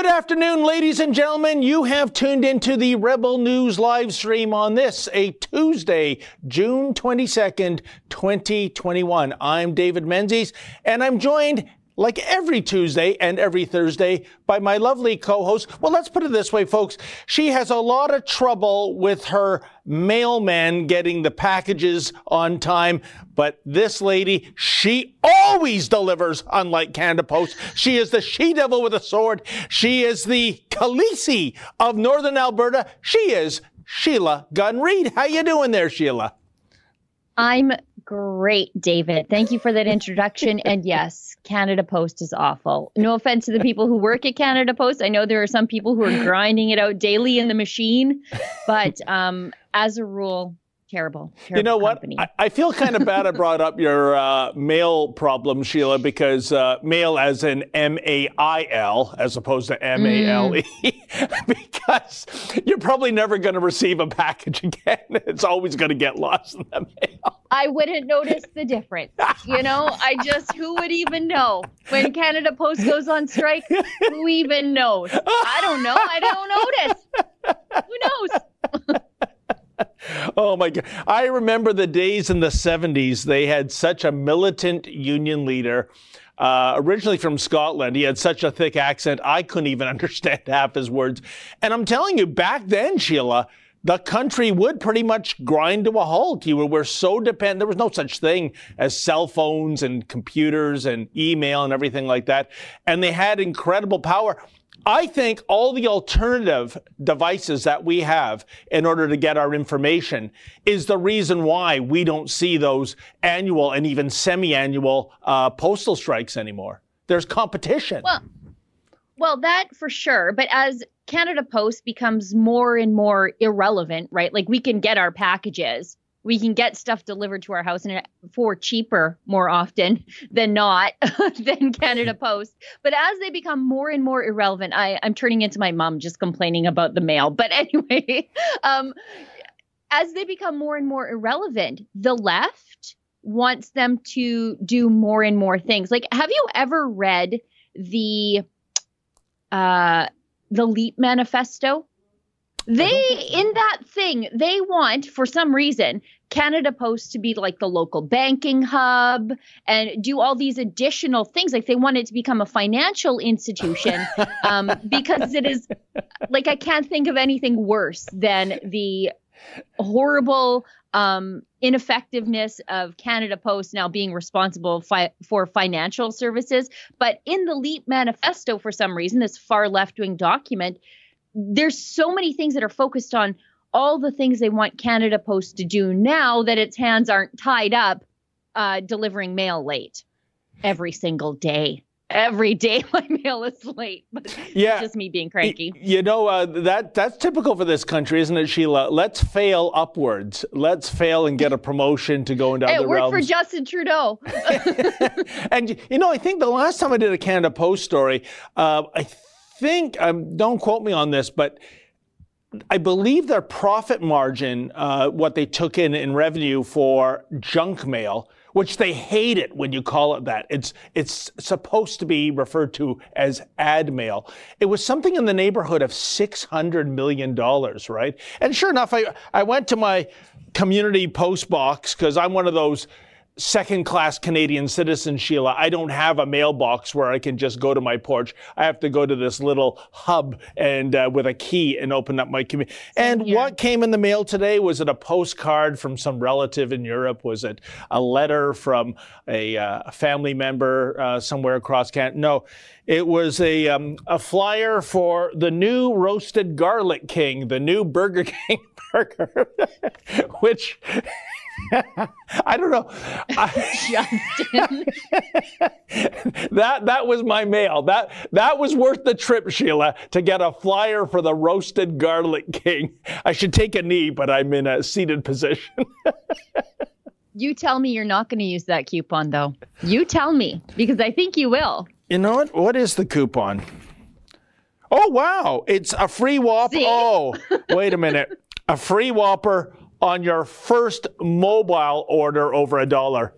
Good afternoon, ladies and gentlemen. You have tuned into the Rebel News live stream on this, a Tuesday, June 22nd, 2021. I'm David Menzies, and I'm joined like every Tuesday and every Thursday by my lovely co-host. Well, let's put it this way, folks. She has a lot of trouble with her mailman getting the packages on time, but this lady, she always delivers, unlike Canada Post. She is the she-devil with a sword. She is the Khaleesi of Northern Alberta. She is Sheila Gunn Reid. How you doing there, Sheila? I'm great, David. Thank you for that introduction. and yes, Canada Post is awful. No offense to the people who work at Canada Post. I know there are some people who are grinding it out daily in the machine, but um, as a rule, terrible, terrible. You know what? I, I, feel kind of bad I brought up your uh, mail problem, Sheila, because uh, mail as in M A I L as opposed to M A L E, mm. because you're probably never going to receive a package again. It's always going to get lost in the mail. I wouldn't notice the difference. You know, I just, who would even know? When Canada Post goes on strike, who even knows? I don't know. I don't notice. Who knows? oh my God. I remember the days in the 70s, they had such a militant union leader. Uh, originally from Scotland. He had such a thick accent, I couldn't even understand half his words. And I'm telling you, back then, Sheila, the country would pretty much grind to a halt. You were, so dependent. There was no such thing as cell phones and computers and email and everything like that. And they had incredible power. I think all the alternative devices that we have in order to get our information is the reason why we don't see those annual and even semi-annual uh, postal strikes anymore. There's competition. Well, well, that for sure. But as Canada Post becomes more and more irrelevant, right? Like we can get our packages we can get stuff delivered to our house and for cheaper more often than not than Canada Post. But as they become more and more irrelevant, I, I'm turning into my mom just complaining about the mail. But anyway, um, as they become more and more irrelevant, the left wants them to do more and more things. Like, have you ever read the uh, the Leap Manifesto? They in that thing, they want for some reason Canada Post to be like the local banking hub and do all these additional things. Like they want it to become a financial institution um, because it is like I can't think of anything worse than the horrible um, ineffectiveness of Canada Post now being responsible fi- for financial services. But in the LEAP manifesto, for some reason, this far left wing document, there's so many things that are focused on all the things they want Canada Post to do now that its hands aren't tied up uh, delivering mail late every single day. Every day my mail is late, but yeah, it's just me being cranky. You know uh, that that's typical for this country, isn't it, Sheila? Let's fail upwards. Let's fail and get a promotion to go into hey, other it worked for Justin Trudeau. and you know, I think the last time I did a Canada Post story, uh, I think, um, don't quote me on this, but I believe their profit margin, uh, what they took in in revenue for junk mail, which they hate it when you call it that. It's it's supposed to be referred to as ad mail. It was something in the neighborhood of six hundred million dollars, right? And sure enough, I I went to my community post box because I'm one of those second class Canadian citizen, Sheila. I don't have a mailbox where I can just go to my porch. I have to go to this little hub and uh, with a key and open up my community. And here. what came in the mail today? Was it a postcard from some relative in Europe? Was it a letter from a, uh, a family member uh, somewhere across Canada? No, it was a, um, a flyer for the new roasted garlic king, the new Burger King burger, which I don't know. Justin. that that was my mail. That that was worth the trip, Sheila, to get a flyer for the roasted garlic king. I should take a knee, but I'm in a seated position. you tell me you're not going to use that coupon though. You tell me because I think you will. You know what? What is the coupon? Oh wow, it's a free Whopper. Oh, wait a minute. A free Whopper on your first mobile order over a dollar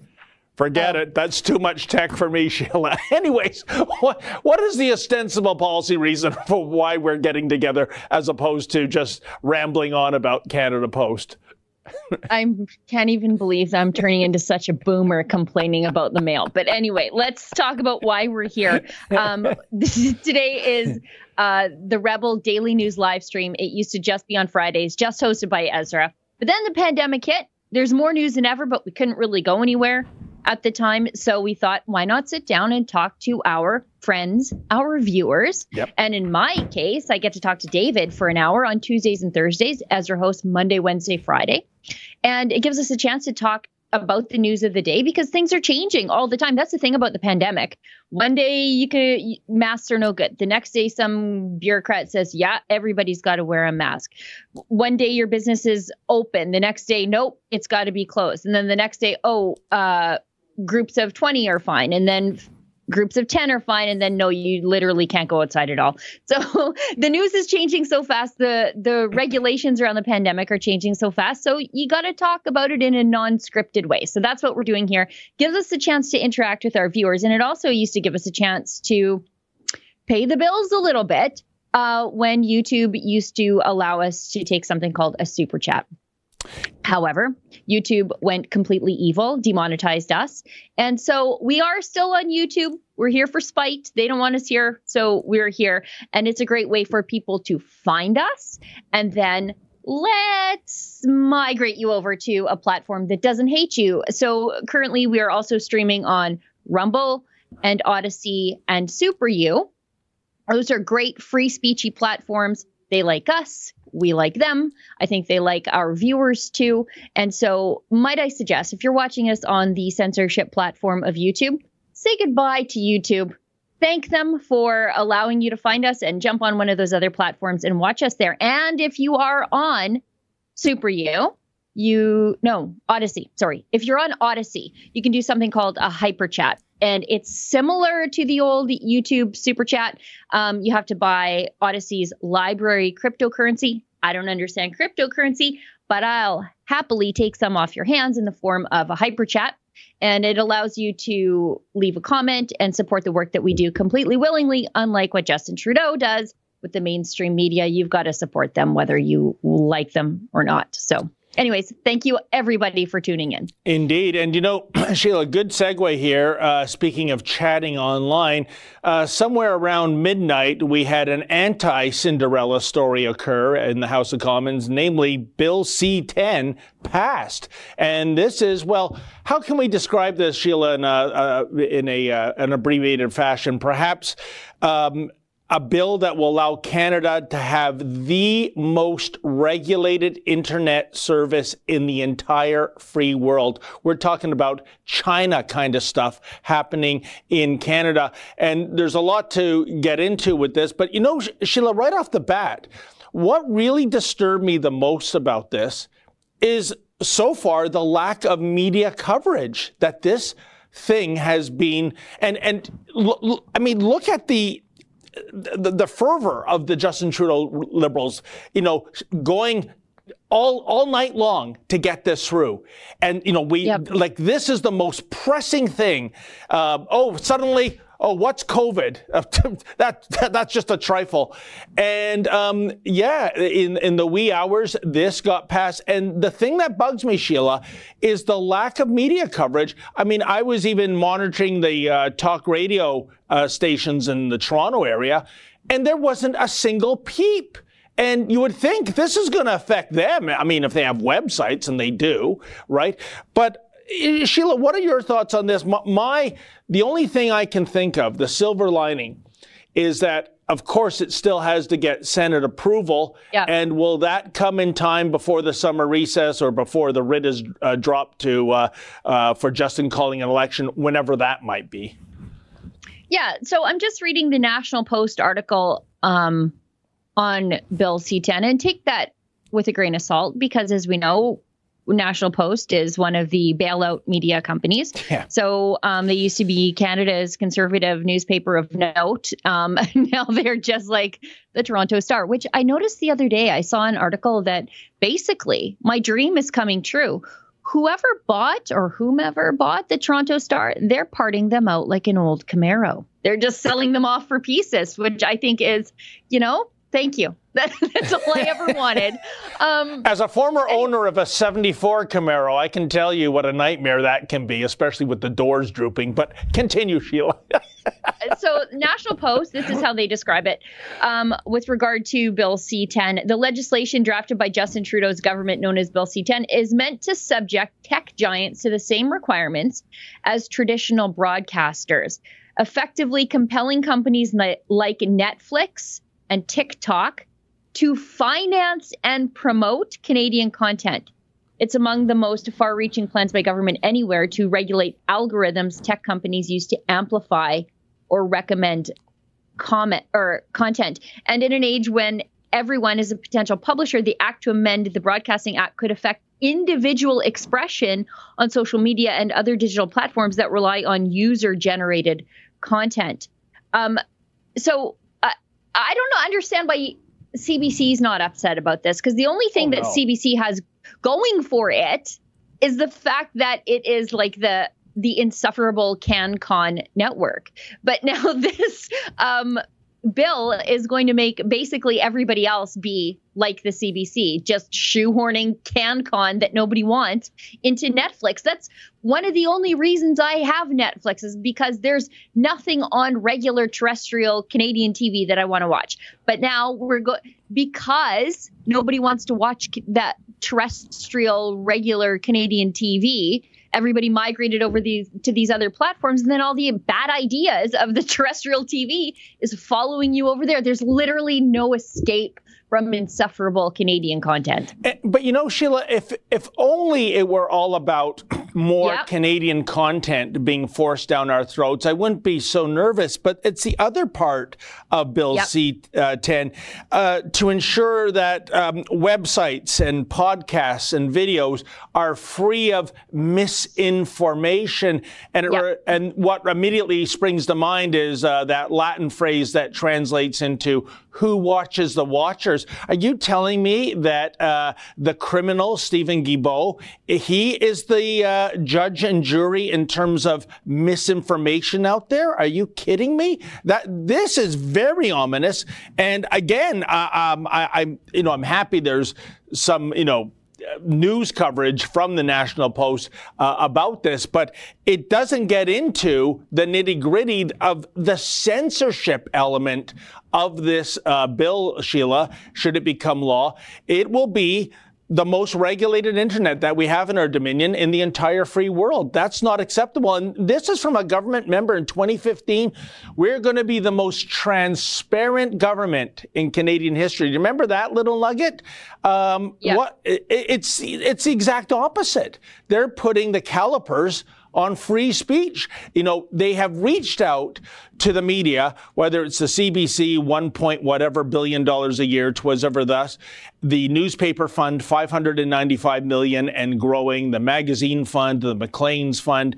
Forget oh. it. That's too much tech for me, Sheila. Anyways, what, what is the ostensible policy reason for why we're getting together as opposed to just rambling on about Canada Post? I can't even believe I'm turning into such a boomer complaining about the mail. But anyway, let's talk about why we're here. Um, today is uh, the Rebel Daily News live stream. It used to just be on Fridays, just hosted by Ezra. But then the pandemic hit. There's more news than ever, but we couldn't really go anywhere at the time. So we thought, why not sit down and talk to our friends, our viewers? Yep. And in my case, I get to talk to David for an hour on Tuesdays and Thursdays as your host Monday, Wednesday, Friday. And it gives us a chance to talk about the news of the day because things are changing all the time. That's the thing about the pandemic. One day you could masks are no good. The next day some bureaucrat says, "Yeah, everybody's got to wear a mask." One day your business is open. The next day, nope, it's got to be closed. And then the next day, oh, uh, groups of 20 are fine and then groups of 10 are fine and then no you literally can't go outside at all. So the news is changing so fast. The the regulations around the pandemic are changing so fast. So you got to talk about it in a non-scripted way. So that's what we're doing here. Gives us a chance to interact with our viewers and it also used to give us a chance to pay the bills a little bit uh, when youtube used to allow us to take something called a super chat However, YouTube went completely evil, demonetized us. And so we are still on YouTube. We're here for spite. They don't want us here. So we're here. And it's a great way for people to find us. And then let's migrate you over to a platform that doesn't hate you. So currently we are also streaming on Rumble and Odysee and Super. Those are great free speechy platforms. They like us we like them. I think they like our viewers too. And so, might I suggest, if you're watching us on the censorship platform of YouTube, say goodbye to YouTube. Thank them for allowing you to find us and jump on one of those other platforms and watch us there. And if you are on Super U, you no Odysee, sorry. If you're on Odysee, you can do something called a hyper chat and it's similar to the old YouTube super chat. Um, you have to buy Odysee's LBRY cryptocurrency. I don't understand cryptocurrency, but I'll happily take some off your hands in the form of a hyper chat. And it allows you to leave a comment and support the work that we do completely willingly, unlike what Justin Trudeau does with the mainstream media. You've got to support them whether you like them or not. So anyways, thank you everybody for tuning in. Indeed. And you know, Sheila, good segue here. Uh, speaking of chatting online, uh, somewhere around midnight, we had an anti Cinderella story occur in the House of Commons, namely Bill C 10 passed. And this is, well, how can we describe this, Sheila, in a, uh, in a uh, an abbreviated fashion? Perhaps. Um, a bill that will allow Canada to have the most regulated internet service in the entire free world. We're talking about China kind of stuff happening in Canada. And there's a lot to get into with this. But you know, Sheila, right off the bat, what really disturbed me the most about this is so far the lack of media coverage that this thing has been and and I mean look at the the, the fervor of the Justin Trudeau liberals, you know, going all all night long to get this through. And you know, we yep. like this is the most pressing thing. Uh, oh, suddenly oh, what's COVID? that, that, that's just a trifle. And um, yeah, in, in the wee hours, this got passed. And the thing that bugs me, Sheila, is the lack of media coverage. I mean, I was even monitoring the uh, talk radio uh, stations in the Toronto area, and there wasn't a single peep. And you would think this is going to affect them. I mean, if they have websites, and they do, right? But Sheila, what are your thoughts on this? My, my, the only thing I can think of, the silver lining, is that of course it still has to get Senate approval. Yeah. And will that come in time before the summer recess or before the writ is uh, dropped to uh, uh, for Justin calling an election, whenever that might be? Yeah. So I'm just reading the National Post article um, on Bill C10 and take that with a grain of salt because, as we know, National Post is one of the bailout media companies. Yeah. So um, they used to be Canada's conservative newspaper of note. Um, now they're just like the Toronto Star, which I noticed the other day. I saw an article that basically my dream is coming true. whoever bought or whomever bought the Toronto Star, they're parting them out like an old Camaro. They're just selling them off for pieces, which I think is, you know, thank you. That, that's all I ever wanted. Um, As a former owner of a 74 Camaro, I can tell you what a nightmare that can be, especially with the doors drooping. But continue, Sheila. so, National Post, this is how they describe it. Um, with regard to Bill C 10, the legislation drafted by Justin Trudeau's government, known as Bill C 10, is meant to subject tech giants to the same requirements as traditional broadcasters, effectively compelling companies like Netflix and TikTok to finance and promote Canadian content. It's among the most far reaching plans by government anywhere to regulate algorithms tech companies use to amplify or recommend comment or content. And in an age when everyone is a potential publisher, the act to amend the Broadcasting Act could affect individual expression on social media and other digital platforms that rely on user generated content. Um, so I don't understand why CBC is not upset about this because the only thing oh, that no. CBC has going for it is the fact that it is like the the insufferable CanCon network. But now this um, bill is going to make basically everybody else be like the CBC, just shoehorning CanCon that nobody wants into Netflix. That's one of the only reasons I have Netflix is because there's nothing on regular terrestrial Canadian TV that I want to watch. But now we're going because nobody wants to watch that terrestrial regular Canadian TV everybody migrated over these to these other platforms and then all the bad ideas of the terrestrial TV is following you over there. There's literally no escape from insufferable Canadian content. Eh, but you know, Sheila, if if only it were all about more yep. Canadian content being forced down our throats, I wouldn't be so nervous. But it's the other part of Bill yep. C10 uh, to ensure that um, websites and podcasts and videos are free of misinformation. And it, yep. and what immediately springs to mind is uh, that Latin phrase that translates into "Who watches the watchers." Are you telling me that uh, the criminal, Stephen Guilbeault, he is the judge and jury in terms of misinformation out there? Are you kidding me? That this is very ominous. And again, uh, um, I, I'm, you know, I'm happy there's some, you know, news coverage from the National Post uh, about this, but it doesn't get into the nitty gritty of the censorship element of this uh, bill, Sheila, should it become law. It will be the most regulated internet that we have in our dominion in the entire free world. That's not acceptable. And this is from a government member in 2015. We're going to be the most transparent government in Canadian history. Do you remember that little nugget? Um, yeah. What, it, it's, it's the exact opposite. They're putting the calipers on free speech. You know, they have reached out to the media, whether it's the CBC, one point whatever billion dollars a year, twas ever thus, the newspaper fund, 595 million and growing, the magazine fund, the Maclean's fund.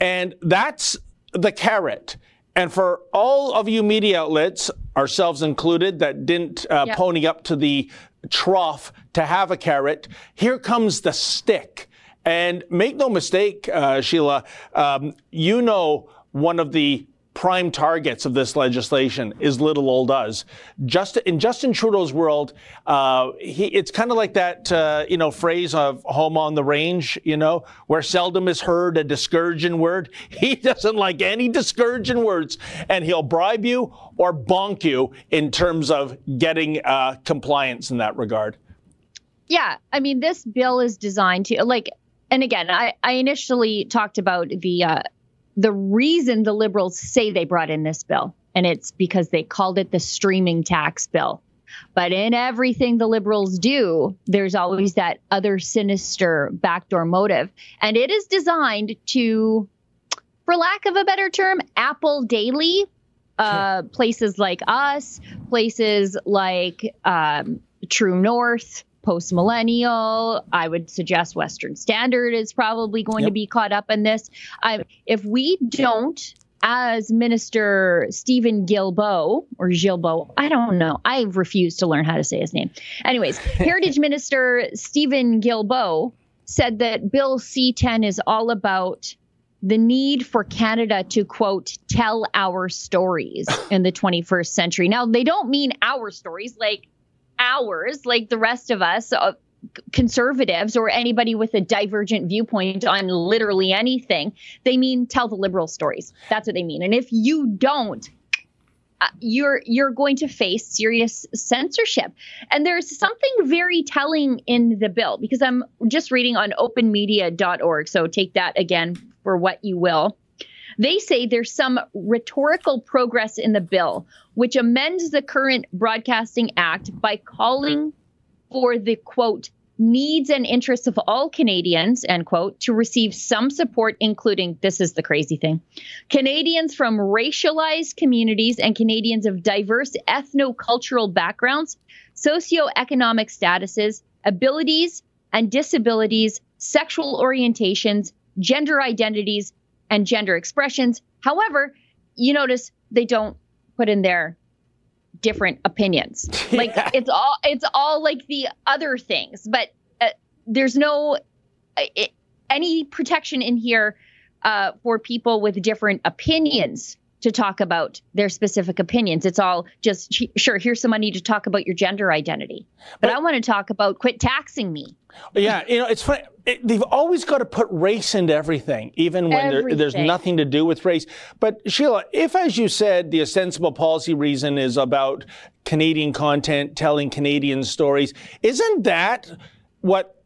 And that's the carrot. And for all of you media outlets, ourselves included, that didn't uh, yep. pony up to the trough to have a carrot, here comes the stick. And make no mistake, uh, Sheila, um, you know one of the prime targets of this legislation is little old us. Just in Justin Trudeau's world, uh, he, it's kind of like that uh, you know phrase of "home on the range," you know, where seldom is heard a discouraging word. He doesn't like any discouraging words, and he'll bribe you or bonk you in terms of getting uh, compliance in that regard. Yeah, I mean, this bill is designed to like and again, I, I initially talked about the uh, the reason the liberals say they brought in this bill, and it's because they called it the streaming tax bill. But in everything the liberals do, there's always that other sinister backdoor motive, and it is designed to, for lack of a better term, Apple daily. Uh, places like us, places like um, True North, post millennial. I would suggest Western Standard is probably going yep. to be caught up in this. If we don't, as Minister Stephen Guilbeault or Gilbo, I don't know. I refuse to learn how to say his name. Anyways, Heritage Minister Stephen Guilbeault said that Bill C 10 is all about the need for Canada to quote tell our stories in the 21st century. Now, they don't mean our stories like ours, like the rest of us, uh, conservatives or anybody with a divergent viewpoint on literally anything. They mean tell the liberal stories. That's what they mean. And if you don't, uh, you're you're going to face serious censorship. And there's something very telling in the bill because I'm just reading on openmedia.org. So take that again for what you will. They say there's some rhetorical progress in the bill, which amends the current Broadcasting Act by calling for the quote needs and interests of all Canadians, end quote, to receive some support, including this is the crazy thing Canadians from racialized communities and Canadians of diverse ethno cultural backgrounds, socioeconomic statuses, abilities and disabilities, sexual orientations, gender identities, and gender expressions. However, you notice they don't put in there different opinions. Yeah. Like it's all it's all like the other things, but uh, there's no uh, it, any protection in here uh, for people with different opinions to talk about their specific opinions. It's all just sure. Here's some money to talk about your gender identity, but, but I want to talk about quit taxing me. Yeah, you know it's funny. It, they've always got to put race into everything, even when there, there's nothing to do with race. But Sheila, if, as you said, the ostensible policy reason is about Canadian content, telling Canadian stories, isn't that what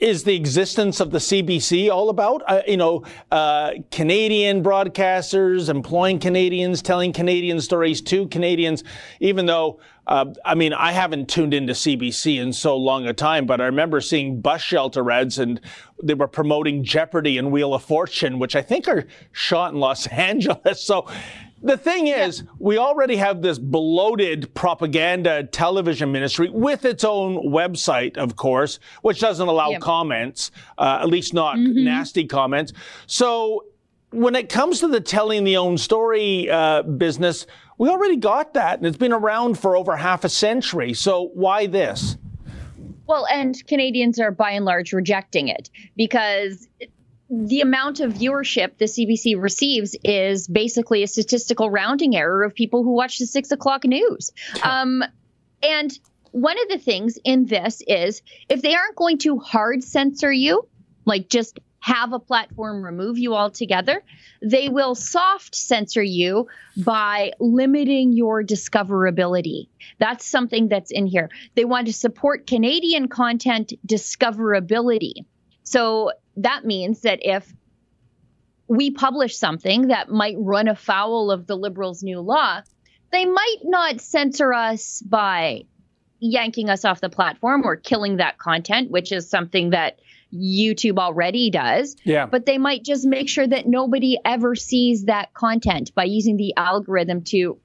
is the existence of the CBC all about? Uh, you know, uh, Canadian broadcasters employing Canadians, telling Canadian stories to Canadians, even though, uh, I mean, I haven't tuned into CBC in so long a time, but I remember seeing bus shelter ads and they were promoting Jeopardy and Wheel of Fortune, which I think are shot in Los Angeles. So the thing is, yeah. we already have this bloated propaganda television ministry with its own website, of course, which doesn't allow yeah. comments, uh, at least not mm-hmm. nasty comments. So when it comes to the telling the own story uh, business, we already got that, and it's been around for over half a century. So why this? Well, and Canadians are by and large rejecting it because the amount of viewership the CBC receives is basically a statistical rounding error of people who watch the six o'clock news. Um, and one of the things in this is if they aren't going to hard censor you, like just have a platform remove you altogether, they will soft censor you by limiting your discoverability. That's something that's in here. They want to support Canadian content discoverability. So that means that if we publish something that might run afoul of the liberals' new law, they might not censor us by yanking us off the platform or killing that content, which is something that YouTube already does. Yeah. But they might just make sure that nobody ever sees that content by using the algorithm to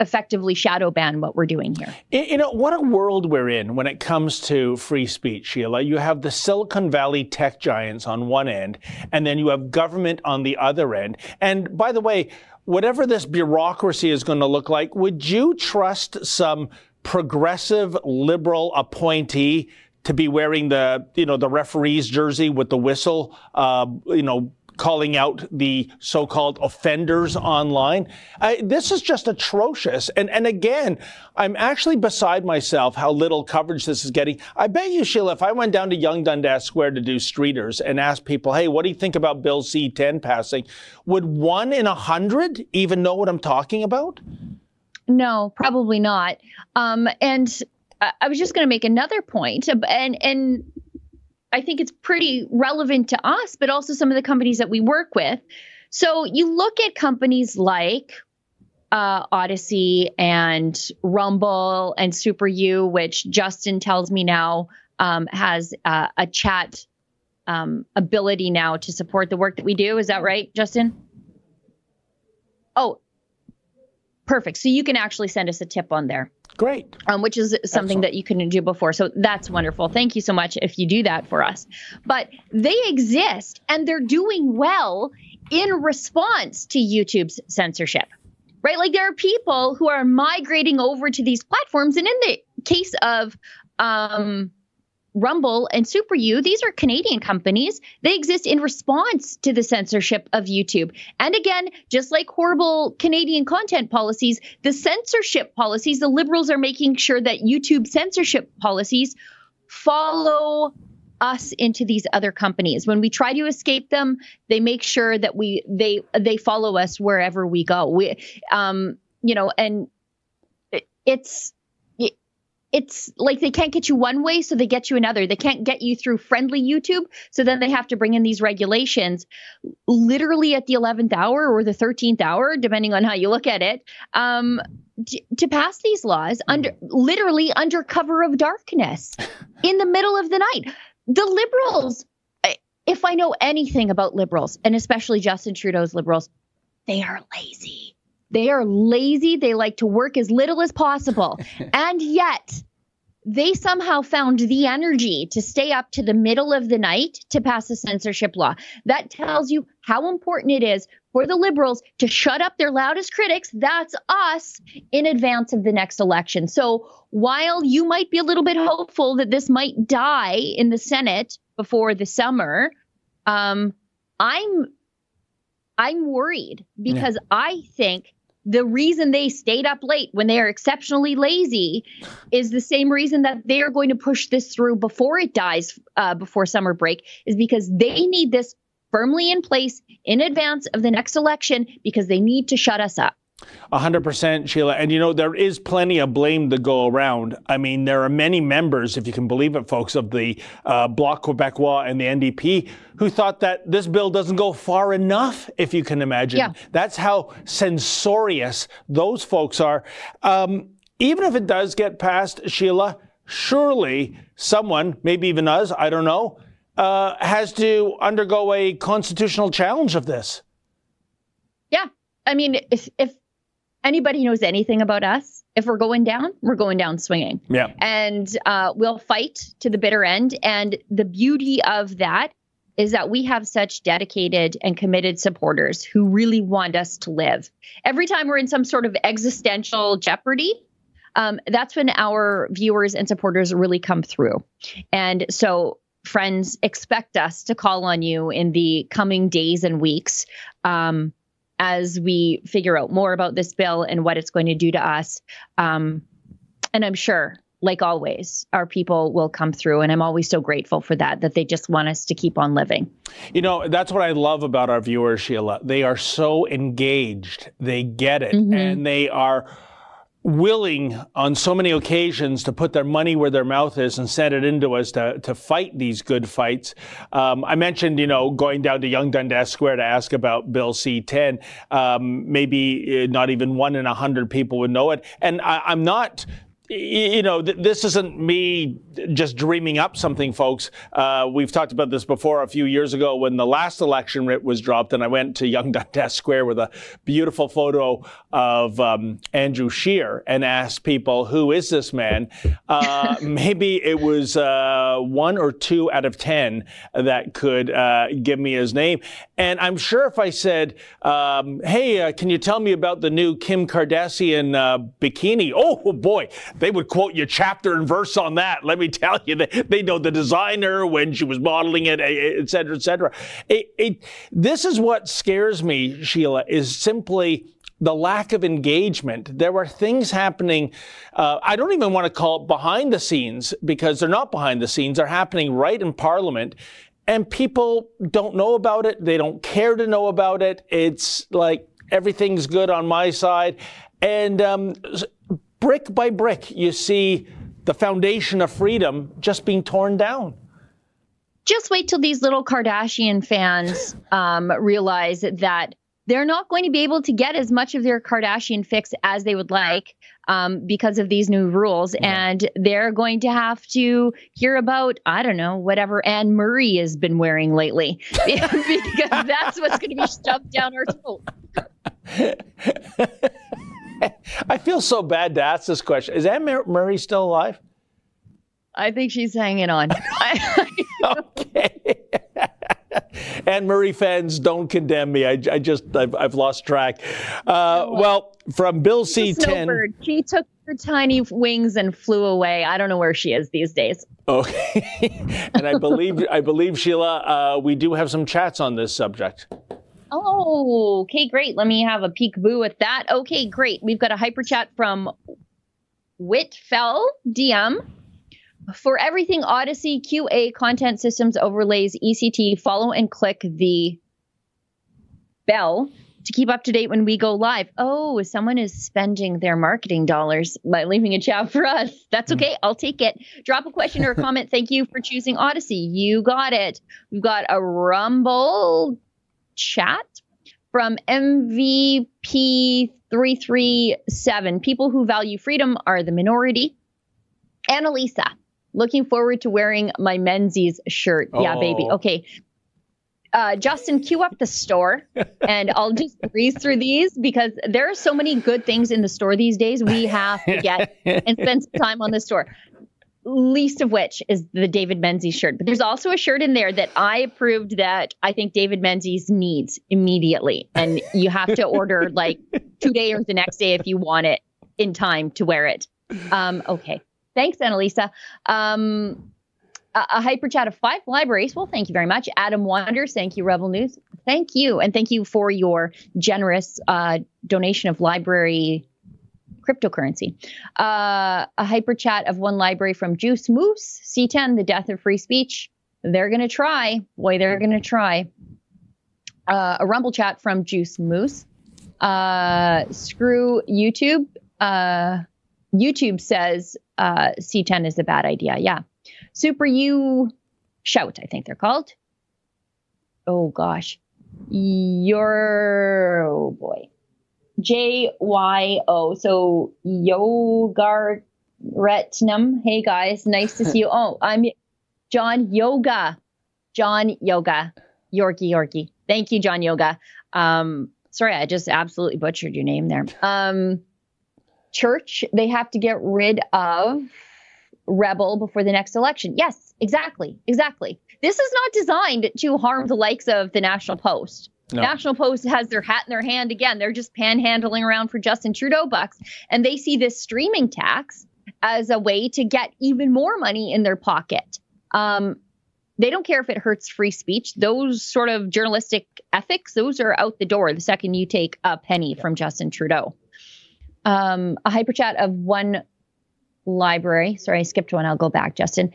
effectively shadow ban what we're doing here. You know, what a world we're in when it comes to free speech, Sheila. You have the Silicon Valley tech giants on one end, and then you have government on the other end. And by the way, whatever this bureaucracy is going to look like, would you trust some progressive liberal appointee to be wearing the you know the referee's jersey with the whistle uh, you know calling out the so-called offenders online. I, this is just atrocious. And, and again, I'm actually beside myself how little coverage this is getting. I bet you, Sheila, if I went down to Yonge Dundas Square to do streeters and asked people, hey, what do you think about Bill C-10 passing? Would one in a hundred even know what I'm talking about? No, probably not. Um, and I was just going to make another point, and and I think it's pretty relevant to us, but also some of the companies that we work with. So you look at companies like uh, Odysee and Rumble and Super U, which Justin tells me now um, has uh, a chat um, ability now to support the work that we do. Is that right, Justin? Oh, perfect. So you can actually send us a tip on there. Great. Um, which is something Excellent. that you couldn't do before. So that's wonderful. Thank you so much if you do that for us. But they exist and they're doing well in response to YouTube's censorship. Right? Like there are people who are migrating over to these platforms. And in the case of um, Rumble and Super U, these are Canadian companies. They exist in response to the censorship of YouTube. And again, just like horrible Canadian content policies, the censorship policies, the liberals are making sure that YouTube censorship policies follow us into these other companies. When we try to escape them, they make sure that we they they follow us wherever we go. We um you know, and it's it's like they can't get you one way, so they get you another. They can't get you through friendly YouTube, so then they have to bring in these regulations literally at the 11th hour or the 13th hour, depending on how you look at it, um, to, to pass these laws under literally under cover of darkness in the middle of the night. The liberals, if I know anything about liberals, and especially Justin Trudeau's liberals, they are lazy. They are lazy. They like to work as little as possible. and yet, they somehow found the energy to stay up to the middle of the night to pass a censorship law. That tells you how important it is for the liberals to shut up their loudest critics, that's us, in advance of the next election. So while you might be a little bit hopeful that this might die in the Senate before the summer, um, I'm I'm worried because yeah. I think the reason they stayed up late when they are exceptionally lazy is the same reason that they are going to push this through before it dies uh, before summer break is because they need this firmly in place in advance of the next election because they need to shut us up 100% Sheila. And you know, there is plenty of blame to go around. I mean, there are many members, if you can believe it, folks, of the uh, Bloc Quebecois and the NDP who thought that this bill doesn't go far enough, if you can imagine. Yeah. That's how censorious those folks are. Um, even if it does get passed, Sheila, surely someone, maybe even us, I don't know, uh, has to undergo a constitutional challenge of this. Yeah. I mean, if, if anybody knows anything about us, if we're going down, we're going down swinging. Yeah. And uh, we'll fight to the bitter end. And the beauty of that is that we have such dedicated and committed supporters who really want us to live. Every time we're in some sort of existential jeopardy, um, that's when our viewers and supporters really come through. And so, friends, expect us to call on you in the coming days and weeks. Um, as we figure out more about this bill and what it's going to do to us. Um, and I'm sure, like always, our people will come through. And I'm always so grateful for that, that they just want us to keep on living. You know, that's what I love about our viewers, Sheila. They are so engaged, they get it, mm-hmm. and they are willing on so many occasions to put their money where their mouth is and send it into us to, to fight these good fights. Um, I mentioned, you know, going down to Yonge Dundas Square to ask about Bill C-10. Um, maybe uh, not even one in a hundred people would know it. And I, I'm not you know, th- this isn't me just dreaming up something, folks. Uh, we've talked about this before a few years ago when the last election writ was dropped, and I went to Yonge Dundas Square with a beautiful photo of um, Andrew Scheer and asked people, "Who is this man?" Uh, maybe it was uh, one or two out of ten that could uh, give me his name, and I'm sure if I said, um, "Hey, uh, can you tell me about the new Kim Kardashian uh, bikini?" Oh boy they would quote you chapter and verse on that. Let me tell you, they, they know the designer, when she was modeling it, et cetera, et cetera. It, it, this is what scares me, Sheila, is simply the lack of engagement. There were things happening. Uh, I don't even want to call it behind the scenes because they're not behind the scenes. They're happening right in Parliament. And people don't know about it. They don't care to know about it. It's like everything's good on my side. And um, brick by brick, you see the foundation of freedom just being torn down. Just wait till these little Kardashian fans um, realize that they're not going to be able to get as much of their Kardashian fix as they would like um, because of these new rules. Yeah. And they're going to have to hear about, I don't know, whatever Anne Murray has been wearing lately, because that's what's going to be shoved down our throat. I feel so bad to ask this question. Is Anne Murray still alive? I think she's hanging on. okay. Anne Murray fans, don't condemn me. I, I just, I've, I've lost track. Uh, well, from Bill C. 10. She took her tiny wings and flew away. I don't know where she is these days. Okay, and I believe I believe Sheila, uh, we do have some chats on this subject. Oh, okay, great. Let me have a peekaboo at that. Okay, great. We've got a hyper chat from Whitfell DM. For everything Odysee QA content systems overlays ECT, follow and click the bell to keep up to date when we go live. Oh, someone is spending their marketing dollars by leaving a chat for us. That's hmm. okay. I'll take it. Drop a question or a comment. Thank you for choosing Odysee. You got it. We've got a Rumble chat from MVP337. People who value freedom are the minority. Annalisa, looking forward to wearing my Menzies shirt. Yeah, baby. Oh. Okay. Uh, Justin, queue up the store and I'll just breeze through these because there are so many good things in the store these days. We have to get and spend some time on the store. Least of which is the David Menzies shirt. But there's also a shirt in there that I approved that I think David Menzies needs immediately. And you have to order like today or the next day if you want it in time to wear it. Um, okay. Thanks, Annalisa. Um, a, a hyper chat of five libraries. Well, thank you very much. Adam Wanders, thank you, Rebel News. Thank you. And thank you for your generous uh, donation of LBRY cryptocurrency. Uh, a hyper chat of one LBRY from Juice Moose, C10, the death of free speech. They're going to try. Boy, they're going to try. Uh, a rumble chat from Juice Moose. Uh, screw YouTube. Uh, YouTube says uh, C10 is a bad idea. Yeah. Super U Shout, I think they're called. Oh gosh. Your oh boy. J Y O. So Yoga Retnum. Hey guys, nice to see you. Oh, I'm John Yoga. John Yoga. Yorkie Yorkie. Thank you, John Yoga. Um, sorry, I just absolutely butchered your name there. Um, church, they have to get rid of rebel before the next election. Yes, exactly, exactly. This is not designed to harm the likes of the National Post. No. National Post has their hat in their hand again. They're just panhandling around for Justin Trudeau bucks, and they see this streaming tax as a way to get even more money in their pocket. Um, they don't care if it hurts free speech. Those sort of journalistic ethics, those are out the door the second you take a penny from Justin Trudeau. Um, a hyper chat of one LBRY. Sorry, I skipped one. I'll go back, Justin.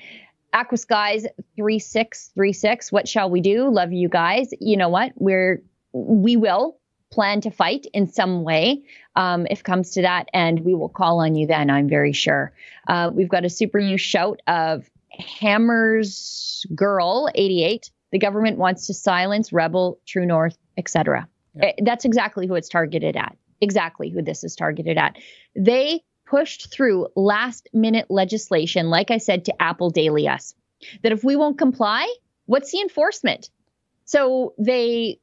Aqua Skies 3636. What shall we do? Love you guys. You know what? We're we will plan to fight in some way um, if it comes to that, and we will call on you then. I'm very sure. Uh, we've got a super you shout of Hammers Girl 88. The government wants to silence Rebel, True North, etc. Yeah. That's exactly who it's targeted at. Exactly who this is targeted at. They pushed through last minute legislation, like I said to Apple Daily Us, that if we won't comply, what's the enforcement? So they,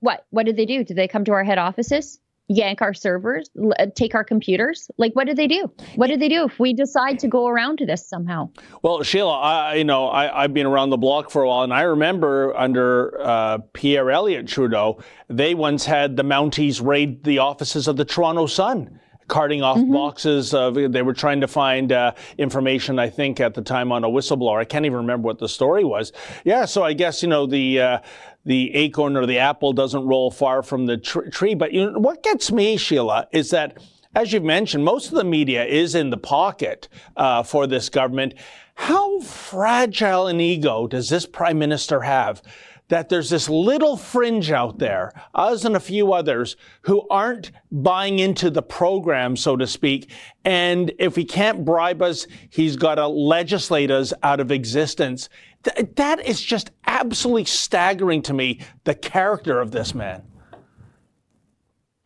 what? What did they do? Did they come to our head offices, yank our servers, uh, take our computers? Like, what did they do? What did they do if we decide to go around to this somehow? Well, Sheila, I, you know, I, I've been around the block for a while, and I remember under uh, Pierre Elliott Trudeau, they once had the Mounties raid the offices of the Toronto Sun. Carting off boxes of, they were trying to find uh, information, I think, at the time on a whistleblower. I can't even remember what the story was. Yeah, so I guess, you know, the, uh, the acorn or the apple doesn't roll far from the tr- tree. But you know, what gets me, Sheila, is that as you've mentioned, most of the media is in the pocket uh, for this government. How fragile an ego does this prime minister have? That there's this little fringe out there, us and a few others, who aren't buying into the program, so to speak. And if he can't bribe us, he's got to legislate us out of existence. Th- that is just absolutely staggering to me, the character of this man.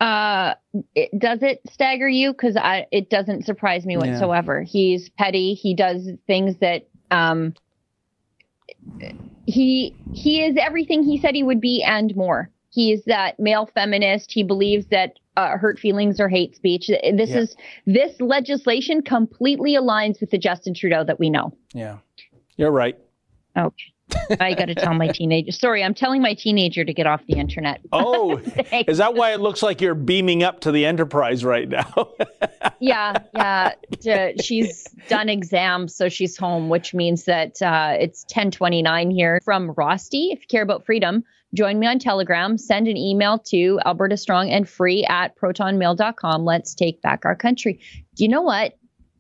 Uh, it, does it stagger you? Because I, it doesn't surprise me Yeah. whatsoever. He's petty. He does things that, um, he he is everything he said he would be and more. He is that male feminist. He believes that uh, hurt feelings are hate speech. This Yeah. is this legislation completely aligns with the Justin Trudeau that we know. Yeah, you're right. Okay. I got to tell my teenager. Sorry, I'm telling my teenager to get off the internet. Oh, is that why it looks like you're beaming up to the Enterprise right now? yeah, yeah. She's done exams, so she's home, which means that uh, it's 10:29 here from Rosti. If you care about freedom, join me on Telegram. Send an email to Alberta Strong and Free at protonmail.com. Let's take back our country. Do you know what?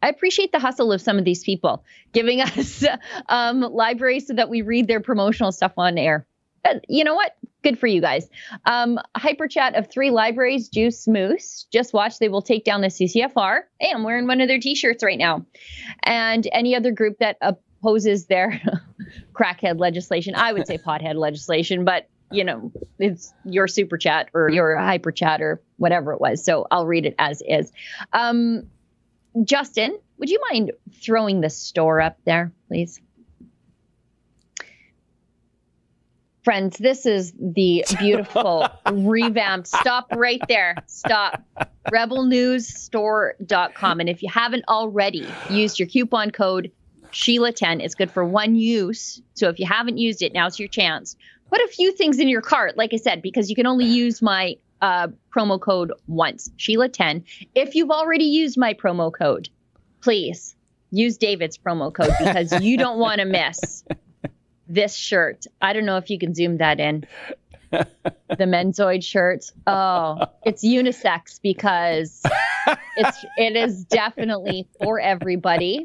I appreciate the hustle of some of these people giving us um, libraries so that we read their promotional stuff on air. But you know what? Good for you guys. Um, hyper chat of three libraries, Juice Moose. Just watch, they will take down the CCFR. Hey, I'm wearing one of their t shirts right now. And any other group that opposes their crackhead legislation. I would say pothead legislation, but you know, it's your super chat or your hyper chat or whatever it was. So I'll read it as is. Um, Justin, would you mind throwing the store up there, please? Friends, this is the beautiful revamped. Stop right there. Stop. Rebelnewsstore.com. And if you haven't already used your coupon code Sheila10, it's good for one use. So if you haven't used it, now's your chance. Put a few things in your cart, like I said, because you can only use my uh, promo code once, Sheila10. If you've already used my promo code, please use David's promo code because you don't want to miss this shirt. I don't know if you can zoom that in. the Menzoid shirt. Oh, it's unisex because it's it is definitely for everybody.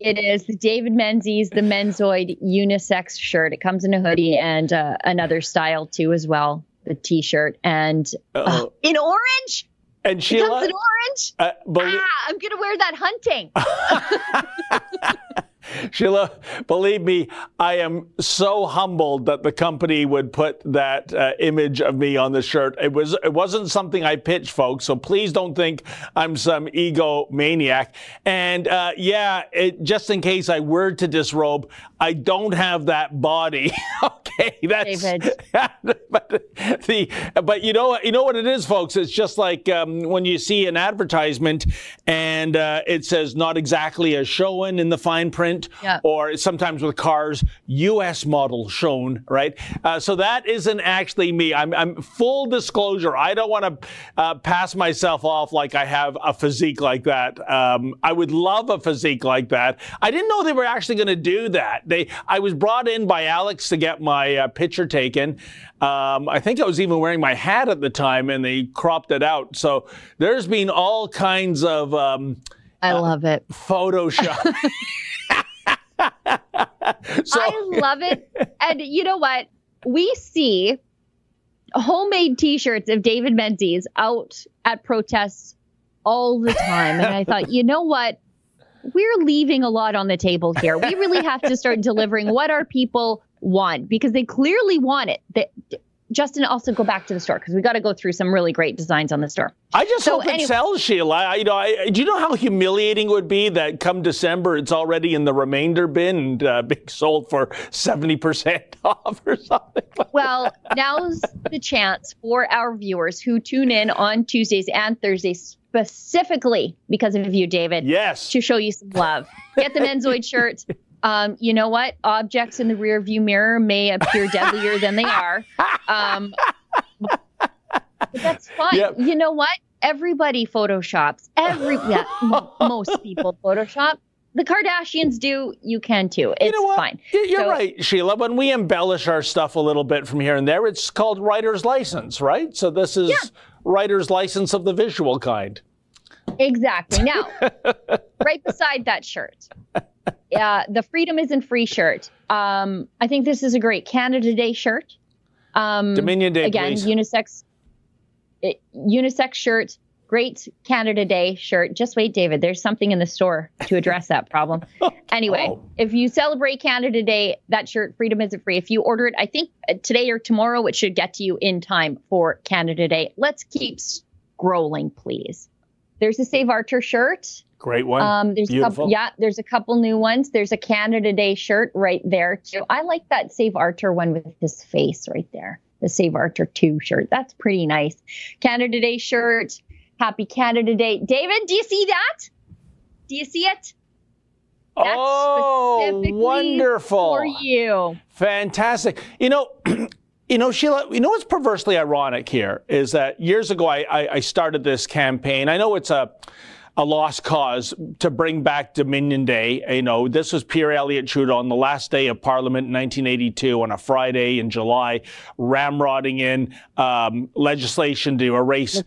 It is David Menzies, the Menzoid unisex shirt. It comes in a hoodie and uh, another style too as well the T-shirt, and uh, in orange. And Sheila, it comes in orange. Uh, ah, I'm gonna wear that hunting. Sheila, believe me, I am so humbled that the company would put that uh, image of me on the shirt. It was it wasn't something I pitched, folks. So please don't think I'm some ego maniac. And uh, yeah, it, just in case I were to disrobe, I don't have that body. okay, that's David. but the but you know you know what it is, folks. It's just like um, when you see an advertisement and uh, it says not exactly as shown in the fine print yeah. or sometimes with cars, U.S. model shown, right? Uh, so that isn't actually me. I'm, I'm full disclosure. I don't want to uh, pass myself off like I have a physique like that. Um, I would love a physique like that. I didn't know they were actually going to do that. They, I was brought in by Alex to get my uh, picture taken. Um, I think I was even wearing my hat at the time, and they cropped it out. So there's been all kinds of. Um, I love it. Photoshop. so, I love it. And you know what? We see homemade t-shirts of David Menzies out at protests all the time. And I thought, you know what? We're leaving a lot on the table here. We really have to start delivering what our people want because they clearly want it. They, Justin, also go back to the store because we got to go through some really great designs on the store. I just so hope anyway, it sells, Sheila. I, you know, I, do you know how humiliating it would be that come December it's already in the remainder bin and uh, being sold for seventy percent off or something? well, now's the chance for our viewers who tune in on Tuesdays and Thursdays specifically because of you, David. Yes. To show you some love. Get the Menzoid shirt um, you know what? Objects in the rear view mirror may appear deadlier than they are. Um, but that's fine. Yep. You know what? Everybody photoshops. Every yeah, m- most people Photoshop. The Kardashians do. You can too. It's you know fine. You're so, right, Sheila. When we embellish our stuff a little bit from here and there, it's called writer's license, right? So this is yeah. writer's license of the visual kind. Exactly. Now, right beside that shirt, uh, the Freedom Isn't Free shirt. Um, I think this is a great Canada Day shirt. Um, Dominion Day, again, please. unisex, it, unisex shirt. Great Canada Day shirt. Just wait, David. There's something in the store to address that problem. Anyway, oh. if you celebrate Canada Day, that shirt, Freedom Isn't Free. If you order it, I think uh, today or tomorrow, it should get to you in time for Canada Day. Let's keep scrolling, please. There's a Save Archer shirt. Great one. Um, there's Beautiful. a couple, yeah, there's a couple new ones. There's a Canada Day shirt right there too. I like that Save Archer one with his face right there. The Save Archer 2 shirt. That's pretty nice. Canada Day shirt. Happy Canada Day. David, do you see that? Do you see it? That's oh, Oh, wonderful. For you. Fantastic. You know, You know, Sheila, you know what's perversely ironic here is that years ago I, I, I started this campaign. I know it's a a lost cause to bring back Dominion Day. You know, this was Pierre Elliott Trudeau on the last day of Parliament in 1982 on a Friday in July, ramrodding in um, legislation to erase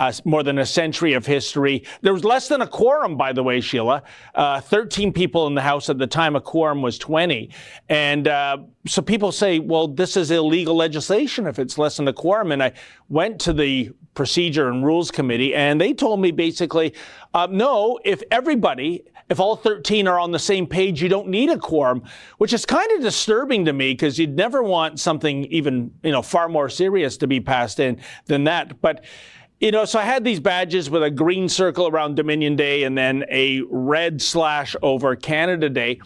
uh, more than a century of history. There was less than a quorum, by the way, Sheila. Uh, 13 people in the House at the time. A quorum was 20. And uh, so people say, well, this is illegal legislation if it's less than a quorum. And I went to the Procedure and Rules Committee, and they told me basically, uh, no, if everybody, if all 13 are on the same page, you don't need a quorum, which is kind of disturbing to me because you'd never want something even, you know, far more serious to be passed in than that. But you know, so I had these badges with a green circle around Dominion Day and then a red slash over Canada Day.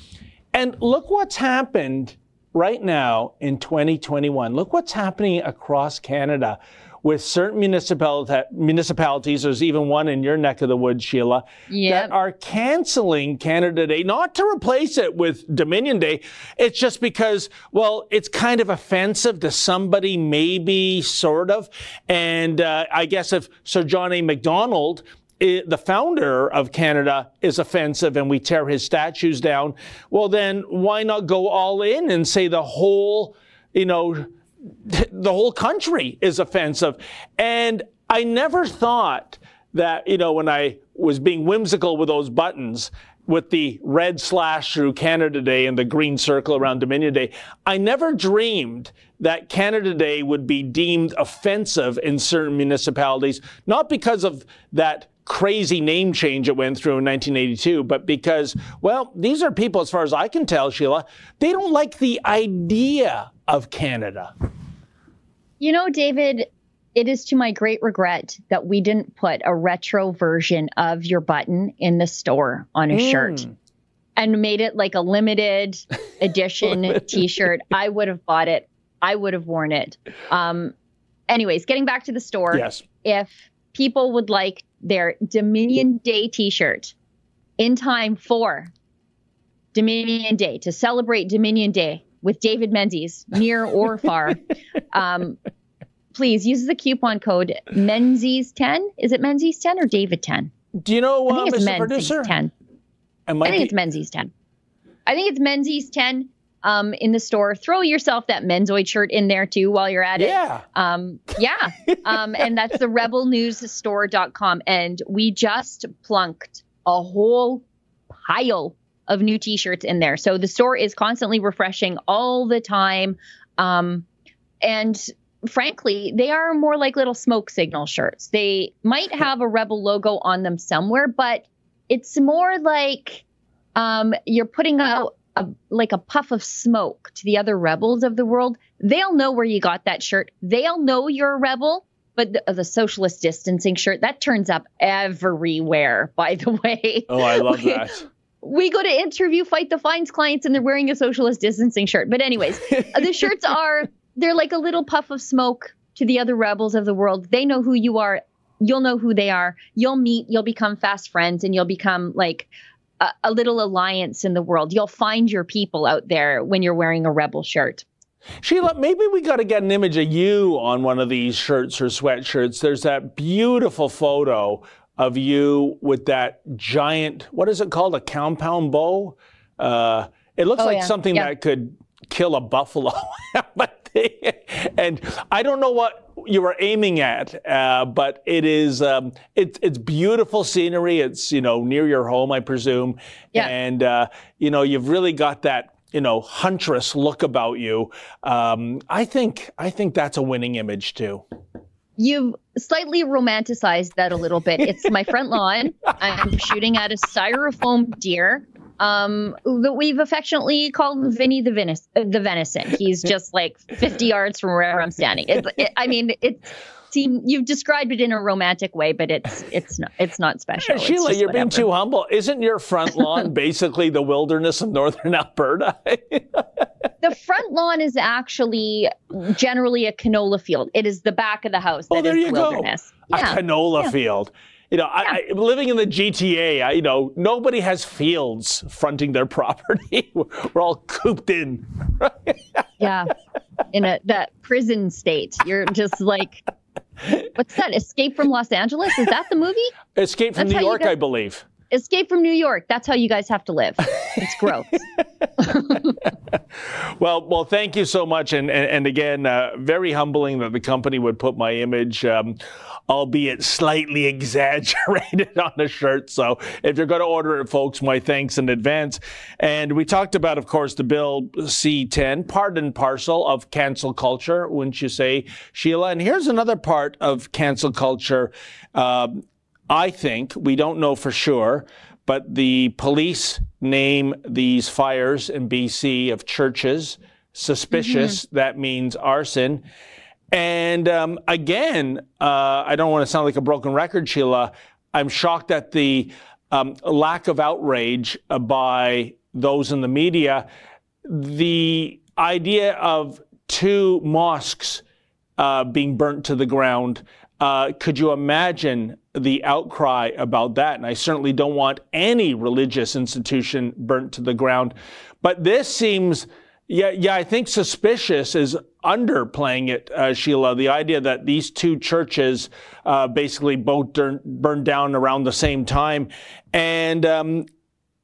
And look what's happened right now in 2021. Look what's happening across Canada with certain municipalities, there's even one in your neck of the woods, Sheila, yep. that are canceling Canada Day, not to replace it with Dominion Day. It's just because, well, it's kind of offensive to somebody, maybe, sort of. And uh, I guess if Sir John A. Macdonald it, the founder of Canada is offensive and we tear his statues down, well, then why not go all in and say the whole, you know, the whole country is offensive. And I never thought that, you know, when I was being whimsical with those buttons, with the red slash through Canada Day and the green circle around Dominion Day, I never dreamed that Canada Day would be deemed offensive in certain municipalities, not because of that crazy name change it went through in 1982, but because, well, these are people, as far as I can tell, Sheila, they don't like the idea of Canada. You know, David, it is to my great regret that we didn't put a retro version of your button in the store on a mm. shirt and made it like a limited edition t-shirt. I would have bought it. I would have worn it. Um, anyways, getting back to the store. Yes. If people would like their Dominion Day t-shirt in time for Dominion Day to celebrate Dominion Day with David Menzies, near or far, um, please use the coupon code Menzies10. Is it Menzies10 or David10? Do you know, uh, I think it's Mr. Menzies Producer? 10. I think it's Menzies 10. I think it's Menzies 10 um, in the store. Throw yourself that Menzoid shirt in there too while you're at yeah. it. Um, yeah. um, and that's the rebelnewsstore.com. And we just plunked a whole pile of new t-shirts in there. So the store is constantly refreshing all the time. Um, and frankly, they are more like little smoke signal shirts. They might have a rebel logo on them somewhere, but it's more like um, you're putting out a, like a puff of smoke to the other rebels of the world. They'll know where you got that shirt. They'll know you're a rebel. But the, the socialist distancing shirt that turns up everywhere. By the way. Oh, I love that we go to interview fight the fines clients and they're wearing a socialist distancing shirt. But anyways, uh, the shirts are they're like a little puff of smoke to the other rebels of the world. They know who you are. You'll know who they are. You'll meet, you'll become fast friends and you'll become like a, a little alliance in the world. You'll find your people out there when you're wearing a rebel shirt. Sheila, maybe we got to get an image of you on one of these shirts or sweatshirts. There's that beautiful photo of you with that giant, what is it called, a compound bow? Uh, it looks oh, like yeah. something yeah. that could kill a buffalo. and I don't know what you were aiming at, uh, but it is um, it, it's beautiful scenery. It's you know near your home, I presume, yeah. and uh, you know you've really got that you know huntress look about you. Um, I think I think that's a winning image too you've slightly romanticized that a little bit. It's my front lawn. I'm shooting at a styrofoam deer um, that we've affectionately called Vinny the, the venison. He's just like 50 yards from where I'm standing. It, it, I mean, it's seem you've described it in a romantic way, but it's it's not it's not special. Sheila, you're whatever. being too humble. Isn't your front lawn basically the wilderness of northern Alberta? the front lawn is actually generally a canola field. It is the back of the house. Oh, there you wilderness. go. Yeah. A canola yeah. field. You know, yeah. I, I, living in the GTA, I, you know, nobody has fields fronting their property. We're all cooped in. yeah, in a that prison state, you're just like, what's that? Escape from Los Angeles? Is that the movie? Escape from That's New York, I believe. Escape from New York. That's how you guys have to live. It's gross. well, well, thank you so much, and and, and again, uh, very humbling that the company would put my image. Um, albeit slightly exaggerated on a shirt. So if you're going to order it, folks, my thanks in advance. And we talked about, of course, the Bill C-10, part and parcel of cancel culture, wouldn't you say, Sheila? And here's another part of cancel culture. Um, I think, we don't know for sure, but the police name these fires in BC of churches suspicious. Mm-hmm. That means arson. And um, again, uh, I don't want to sound like a broken record, Sheila. I'm shocked at the um, lack of outrage by those in the media. The idea of two mosques uh, being burnt to the ground uh, could you imagine the outcry about that? And I certainly don't want any religious institution burnt to the ground. But this seems, yeah, yeah, I think suspicious is underplaying it, uh, Sheila. The idea that these two churches uh, basically both burned down around the same time. And um,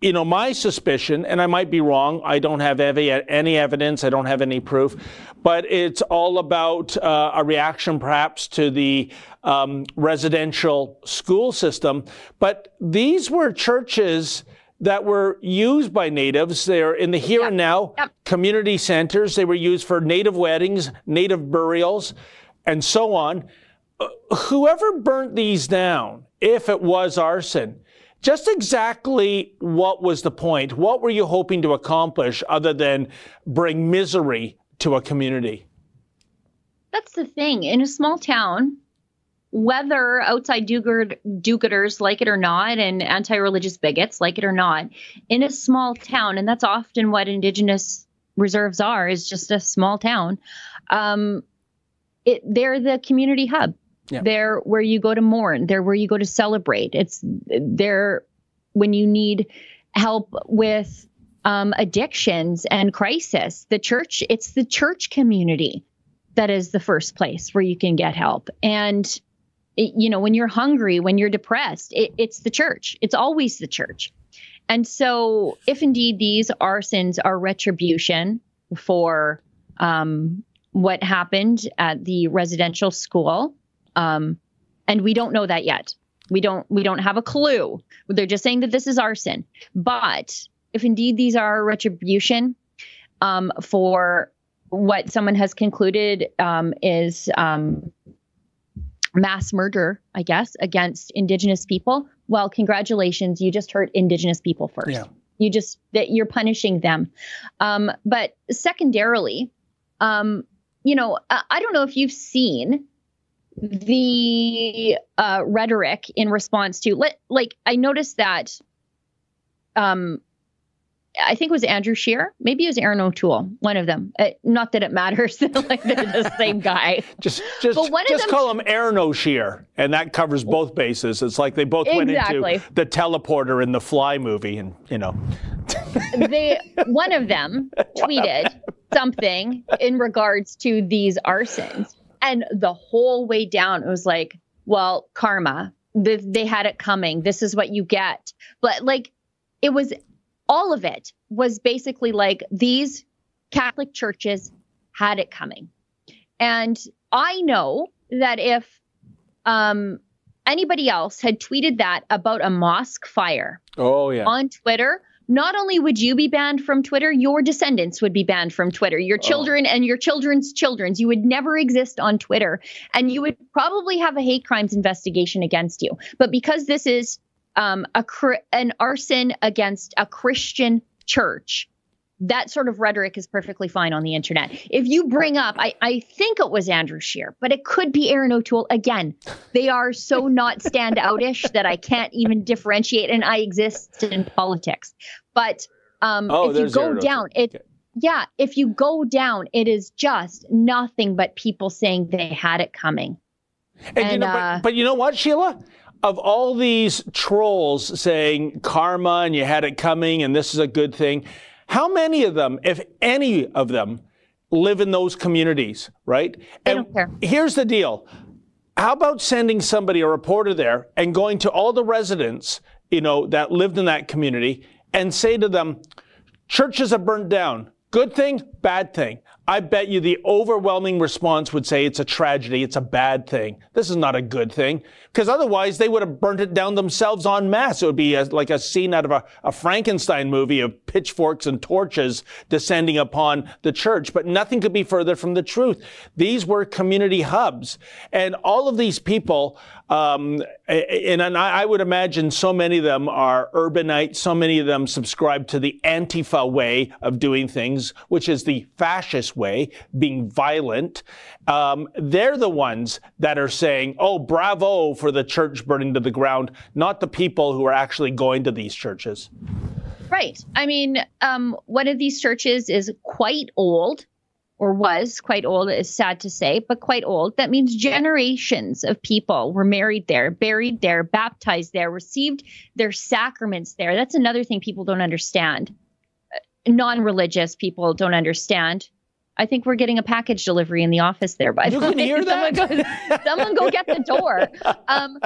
you know, my suspicion, and I might be wrong, I don't have any, evidence, I don't have any proof, but it's all about uh, a reaction perhaps to the um, residential school system. But these were churches that were used by natives. They're in the here yep. and now yep. community centers. They were used for native weddings, native burials, and so on. Uh, whoever burnt these down, if it was arson, just exactly what was the point? What were you hoping to accomplish other than bring misery to a community? That's the thing. In a small town, whether outside do-gooders like it or not, and anti-religious bigots like it or not, in a small town, and that's often what Indigenous reserves are, is just a small town. Um, it, they're the community hub. Yeah. They're where you go to mourn. They're where you go to celebrate. It's they're when you need help with um, addictions and crisis. The church, it's the church community that is the first place where you can get help. And it, you know, when you're hungry, when you're depressed, it, it's the church. It's always the church. And so, if indeed these arsons are retribution for um, what happened at the residential school, um, and we don't know that yet. We don't we don't have a clue. They're just saying that this is arson. But if indeed these are retribution um, for what someone has concluded um, is um, mass murder, I guess, against Indigenous people, well, congratulations, you just hurt Indigenous people first. Yeah. You just that you're punishing them. Um, but secondarily, um, you know, I, I don't know if you've seen the uh, rhetoric in response to like I noticed that um I think it was Andrew Scheer, maybe it was Erin O'Toole, one of them. Uh, not that it matters, like they're the same guy. just just, just call him Aaron O'Shear, and that covers both bases. It's like they both exactly. went into the teleporter in the Fly movie, and you know. they one of them tweeted something in regards to these arsons, and the whole way down, it was like, well, karma. They, they had it coming. This is what you get. But like, it was all of it was basically like these Catholic churches had it coming. And I know that if um, anybody else had tweeted that about a mosque fire oh, yeah. on Twitter, not only would you be banned from Twitter, your descendants would be banned from Twitter. Your oh. children oh. and your children's children's. You would never exist on Twitter. And you would probably have a hate crimes investigation against you. But because this is um, a an arson against a Christian church, that sort of rhetoric is perfectly fine on the internet. If you bring up, I, I think it was Andrew Scheer, but it could be Erin O'Toole. Again, they are so not standoutish that I can't even differentiate, and I exist in politics. But um, oh, if you go Erin down, O'Toole. it. Okay. Yeah, if you go down, it is just nothing but people saying they had it coming. And, and you know, uh, but, but you know what, Sheila? of all these trolls saying karma and you had it coming and this is a good thing, how many of them, if any of them, live in those communities, right? They and don't care. here's the deal. How about sending somebody, a reporter there, and going to all the residents, you know, that lived in that community and say to them, churches are burnt down. Good thing, bad thing. I bet you the overwhelming response would say it's a tragedy, it's a bad thing. This is not a good thing. Because otherwise, they would have burnt it down themselves en masse. It would be a, like a scene out of a, a Frankenstein movie of pitchforks and torches descending upon the church. But nothing could be further from the truth. These were community hubs. And all of these people, um, and, and I would imagine so many of them are urbanites, so many of them subscribe to the Antifa way of doing things, which is the fascist way, being violent. Um, they're the ones that are saying, oh, bravo for the church burning to the ground, not the people who are actually going to these churches. Right. I mean, um, one of these churches is quite old, or was quite old, is sad to say, but quite old. That means generations of people were married there, buried there, baptized there, received their sacraments there. That's another thing people don't understand. Non religious people don't understand. I think we're getting a package delivery in the office there. By you the way, hear that? someone, go, someone go get the door. Um,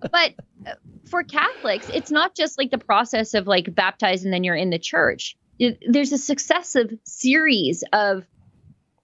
but uh, for Catholics, it's not just like the process of like baptize and then you're in the church. It, there's a successive series of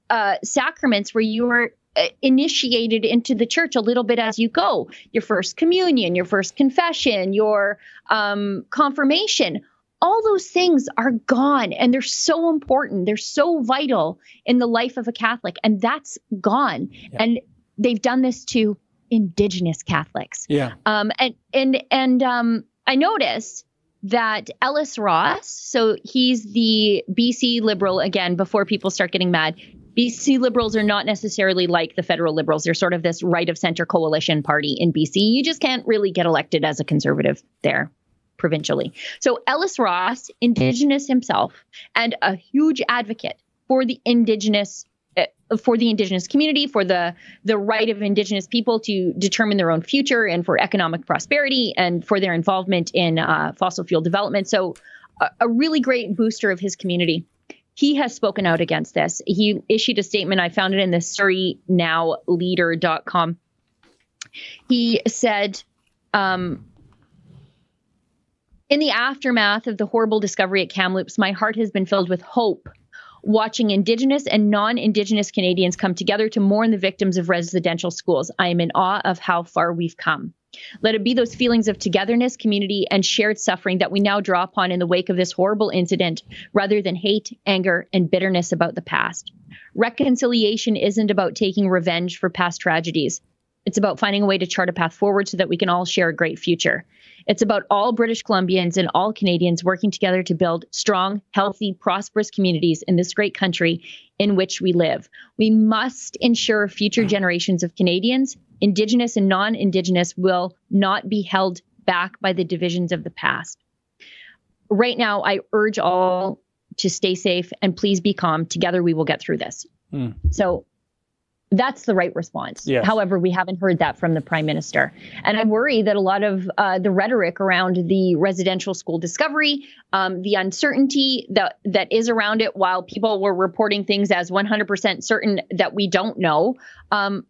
uh, sacraments where you are uh, initiated into the church a little bit as you go. Your first communion, your first confession, your um, confirmation all those things are gone and they're so important. They're so vital in the life of a Catholic, and that's gone. Yeah. And they've done this to indigenous Catholics. Yeah. Um, and and and um, I noticed that Ellis Ross, so he's the BC Liberal again. Before people start getting mad, BC Liberals are not necessarily like the federal Liberals. They're sort of this right of center coalition party in BC. You just can't really get elected as a conservative there provincially. So Ellis Ross, Indigenous himself, and a huge advocate for the Indigenous uh, for the indigenous community, for the the right of indigenous people to determine their own future, and for economic prosperity, and for their involvement in uh, fossil fuel development. So, a, a really great booster of his community. He has spoken out against this. He issued a statement. I found it in the SurreyNowLeader.com. He said, um, in the aftermath of the horrible discovery at Kamloops, my heart has been filled with hope watching Indigenous and non Indigenous Canadians come together to mourn the victims of residential schools. I am in awe of how far we've come. Let it be those feelings of togetherness, community, and shared suffering that we now draw upon in the wake of this horrible incident, rather than hate, anger, and bitterness about the past. Reconciliation isn't about taking revenge for past tragedies. It's about finding a way to chart a path forward so that we can all share a great future. It's about all British Columbians and all Canadians working together to build strong, healthy, prosperous communities in this great country in which we live. We must ensure future generations of Canadians, Indigenous and non Indigenous, will not be held back by the divisions of the past. Right now, I urge all to stay safe and please be calm. Together, we will get through this. Mm. So, that's the right response. Yes. However, we haven't heard that from the prime minister. And I worry that a lot of uh, the rhetoric around the residential school discovery, um, the uncertainty that, that is around it, while people were reporting things as 100% certain that we don't know, um,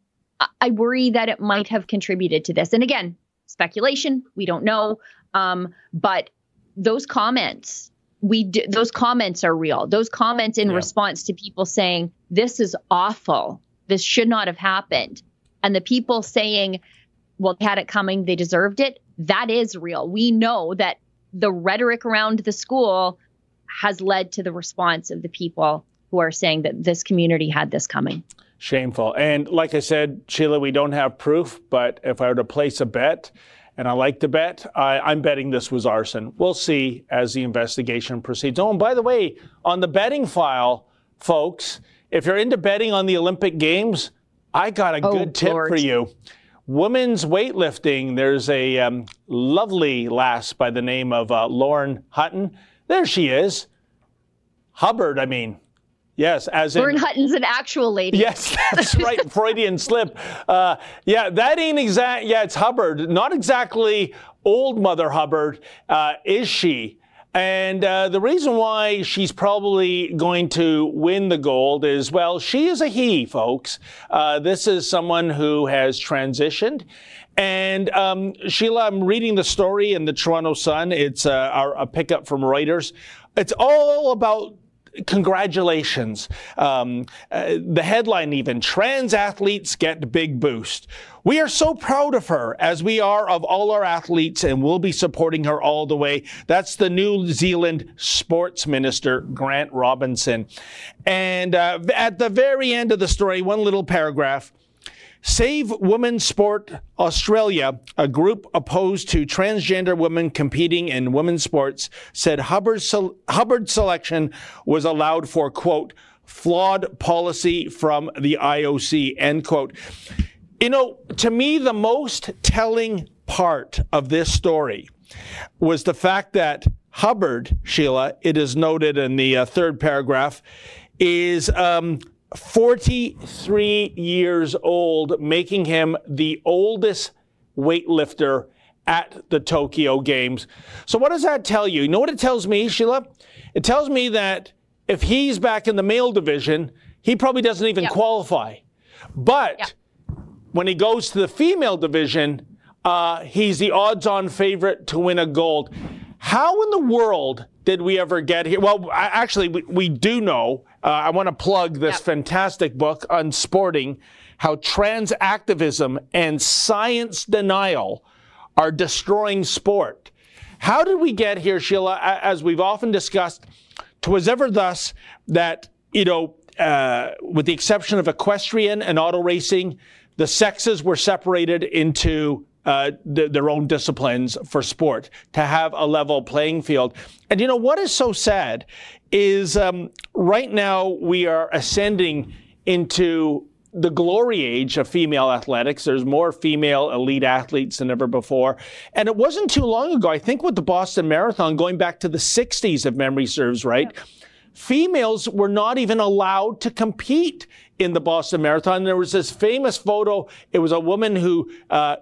I worry that it might have contributed to this. And again, speculation, we don't know. Um, but those comments, we do, those comments are real. Those comments in yeah. response to people saying, this is awful this should not have happened. And the people saying, well, they had it coming, they deserved it, that is real. We know that the rhetoric around the school has led to the response of the people who are saying that this community had this coming. Shameful. And like I said, Sheila, we don't have proof, but if I were to place a bet, and I like to bet, I, am betting this was arson. We'll see as the investigation proceeds. Oh, and by the way, on the betting file, folks, if you're into betting on the Olympic Games, I got a oh, good tip Lord. for you. Women's weightlifting, there's a um, lovely lass by the name of uh, Lauren Hutton. There she is. Hubbard, I mean. Yes, as in. Vern Hutton's an actual lady. Yes, that's right. Freudian slip. Uh, yeah, that ain't exact. Yeah, it's Hubbard. Not exactly old Mother Hubbard, uh, is she? And uh, the reason why she's probably going to win the gold is, well, she is a he, folks. Uh, this is someone who has transitioned. And um, Sheila, I'm reading the story in the Toronto Sun. It's uh, our, a pickup from Reuters. It's all about congratulations. Um, uh, the headline even trans athletes get big boost. We are so proud of her as we are of all our athletes and we'll be supporting her all the way. That's the New Zealand sports minister, Grant Robertson. And uh, at the very end of the story, one little paragraph. Save Women's Sport Australia, a group opposed to transgender women competing in women's sports, said Hubbard's, selection was allowed for, quote, flawed policy from the IOC, end quote. You know, to me, the most telling part of this story was the fact that Hubbard, Sheila, it is noted in the uh, third paragraph, is um, 43 years old, making him the oldest weightlifter at the Tokyo Games. So, what does that tell you? You know what it tells me, Sheila? It tells me that if he's back in the male division, he probably doesn't even yep. qualify. But yep. when he goes to the female division, uh, he's the odds on favorite to win a gold. How in the world did we ever get here? Well, actually, we, we do know. Uh, I want to plug this yep. fantastic book Unsporting how trans activism and science denial are destroying sport. How did we get here, Sheila? As we've often discussed, twas ever thus that, you know, uh, with the exception of equestrian and auto racing, the sexes were separated into uh, th- their own disciplines for sport to have a level playing field. And you know what is so sad is um, right now we are ascending into the glory age of female athletics. There's more female elite athletes than ever before. And it wasn't too long ago, I think with the Boston Marathon, going back to the 60s, if memory serves right, females were not even allowed to compete in the Boston Marathon. There was this famous photo. It was a woman who uh,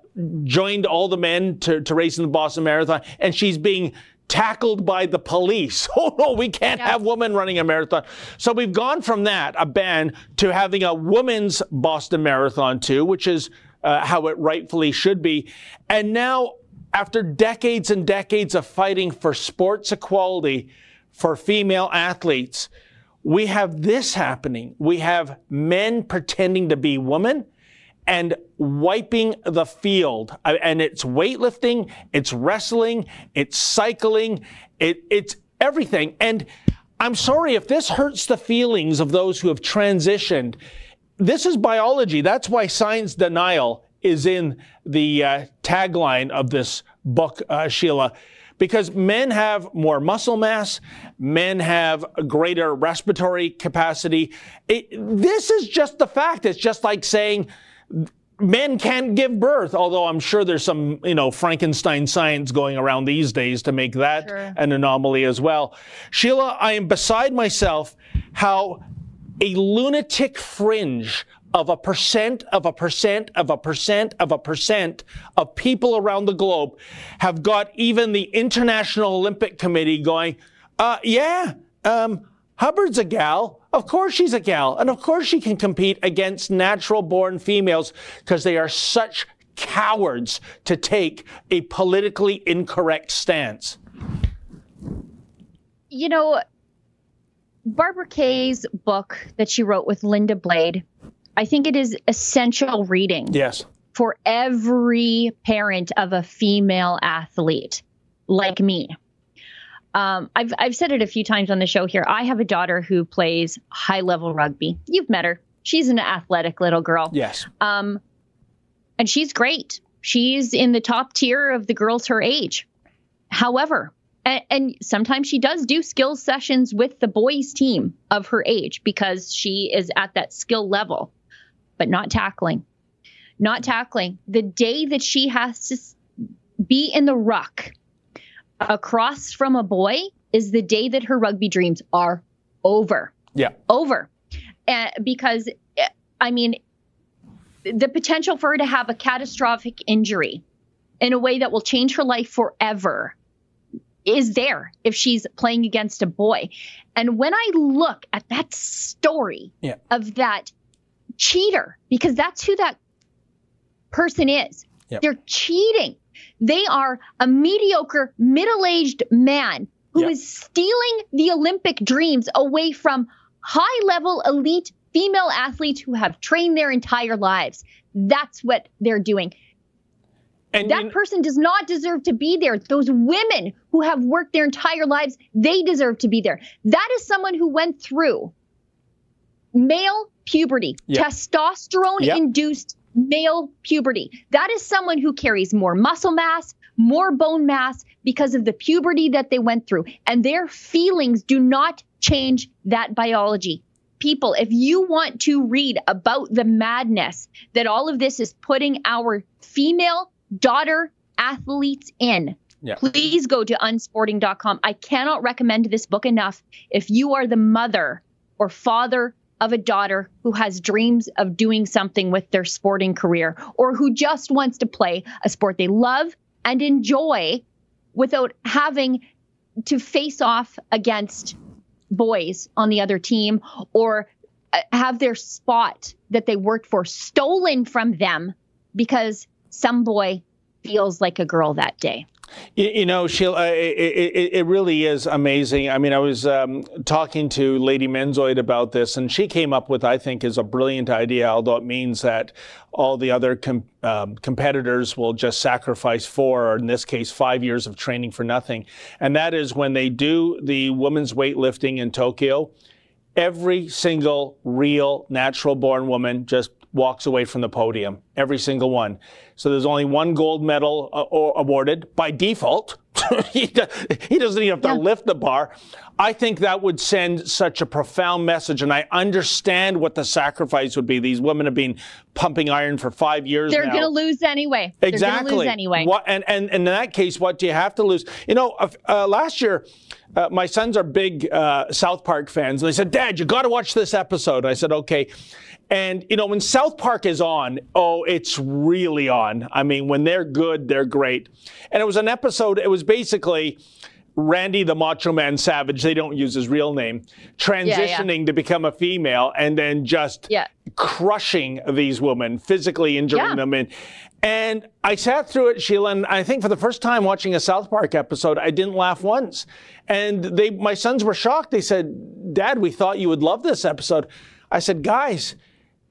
joined all the men to, to race in the Boston Marathon, and she's being tackled by the police. Oh no, we can't yeah. have women running a marathon. So we've gone from that, a ban, to having a women's Boston Marathon too, which is uh, how it rightfully should be. And now, after decades and decades of fighting for sports equality for female athletes, we have this happening. We have men pretending to be women and wiping the field. And it's weightlifting, it's wrestling, it's cycling, it, it's everything. And I'm sorry if this hurts the feelings of those who have transitioned. This is biology. That's why science denial is in the uh, tagline of this book, uh, Sheila because men have more muscle mass, men have greater respiratory capacity. It, this is just the fact. It's just like saying men can't give birth, although I'm sure there's some, you know, Frankenstein science going around these days to make that sure. an anomaly as well. Sheila, I am beside myself how a lunatic fringe of a percent of a percent of a percent of a percent of people around the globe have got even the International Olympic Committee going, uh, yeah, um, Hubbard's a gal. Of course she's a gal. And of course she can compete against natural born females because they are such cowards to take a politically incorrect stance. You know, Barbara Kay's book that she wrote with Linda Blade I think it is essential reading. Yes. For every parent of a female athlete like me. Um, I've, I've said it a few times on the show here. I have a daughter who plays high level rugby. You've met her. She's an athletic little girl. Yes. Um, and she's great. She's in the top tier of the girls her age. However, and, and, sometimes she does do skill sessions with the boys team of her age because she is at that skill level but not tackling. Not tackling. The day that she has to be in the ruck across from a boy is the day that her rugby dreams are over. Yeah. Over. Uh, because, I mean, the potential for her to have a catastrophic injury in a way that will change her life forever is there if she's playing against a boy. And when I look at that story yeah. of that cheater, because that's who that person is, yep. they're cheating. They are a mediocre, middle aged man who yep. is stealing the Olympic dreams away from high level elite female athletes who have trained their entire lives. That's what they're doing. And that person does not deserve to be there. Those women who have worked their entire lives, they deserve to be there. That is someone who went through male puberty, yep. testosterone yep. induced male puberty. That is someone who carries more muscle mass, more bone mass because of the puberty that they went through. And their feelings do not change that biology. People, if you want to read about the madness that all of this is putting our female daughter athletes in, yeah. please go to unsporting.com. I cannot recommend this book enough. If you are the mother or father of a daughter who has dreams of doing something with their sporting career or who just wants to play a sport they love and enjoy without having to face off against boys on the other team or uh, have their spot that they worked for stolen from them because some boy feels like a girl that day. You, know, Sheila, it, it, it, really is amazing. I mean, I was um, talking to Lady Menzoid about this, and she came up with, I think, is a brilliant idea, although it means that all the other com- um, competitors will just sacrifice four, or in this case, five years of training for nothing. And that is when they do the women's weightlifting in Tokyo, every single real natural born woman just walks away from the podium, every single one. So there's only one gold medal uh, awarded by default. he, does, he, doesn't even have to yeah. lift the bar. I think that would send such a profound message, and I understand what the sacrifice would be. These women have been pumping iron for five years. They're going to lose anyway. Exactly. Lose anyway. What, and, and, and in that case, what do you have to lose? You know, uh, last year, uh, my sons are big uh, South Park fans, they said, "Dad, you got to watch this episode." I said, "Okay." And, you know, when South Park is on, oh, it's really on. I mean, when they're good, they're great. And it was an episode, it was basically Randy the Macho Man Savage, they don't use his real name, transitioning yeah, yeah. to become a female and then just yeah. crushing these women, physically injuring them. And, and I sat through it, Sheila, and I think for the first time watching a South Park episode, I didn't laugh once. And they, my sons were shocked. They said, Dad, we thought you would love this episode. I said, guys,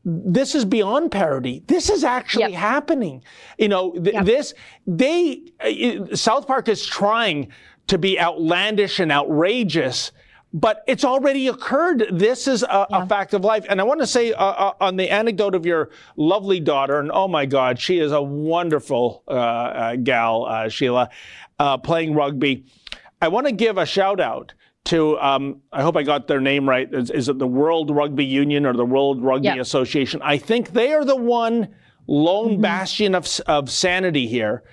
this is beyond parody. This is actually yep. happening. You know, th- yep. this, they, uh, South Park is trying to be outlandish and outrageous, but it's already occurred. This is a, yeah. a fact of life. And I want to say uh, uh, on the anecdote of your lovely daughter, and oh my God, she is a wonderful uh, uh gal, uh, Sheila, playing rugby. I want to give a shout out to um, I hope I got their name right. Is, is, it the World Rugby Union or the World Rugby yep. Association? I think they are the one lone mm-hmm. bastion of, of sanity here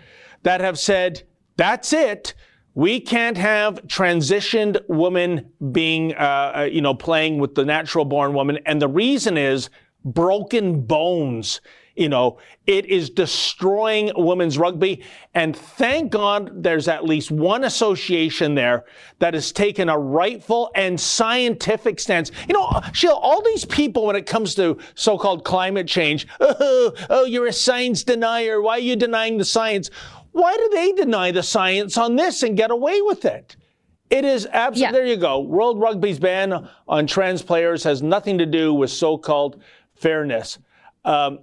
that have said that's it. We can't have transitioned women being, uh, uh you know, playing with the natural born woman. And the reason is broken bones. You know, it is destroying women's rugby. And thank God there's at least one association there that has taken a rightful and scientific stance. You know, Sheila, all these people, when it comes to so called climate change, oh, oh, you're a science denier. Why are you denying the science? Why do they deny the science on this and get away with it? It is absolutely, yeah. there you go. World Rugby's ban on trans players has nothing to do with so called fairness. Um,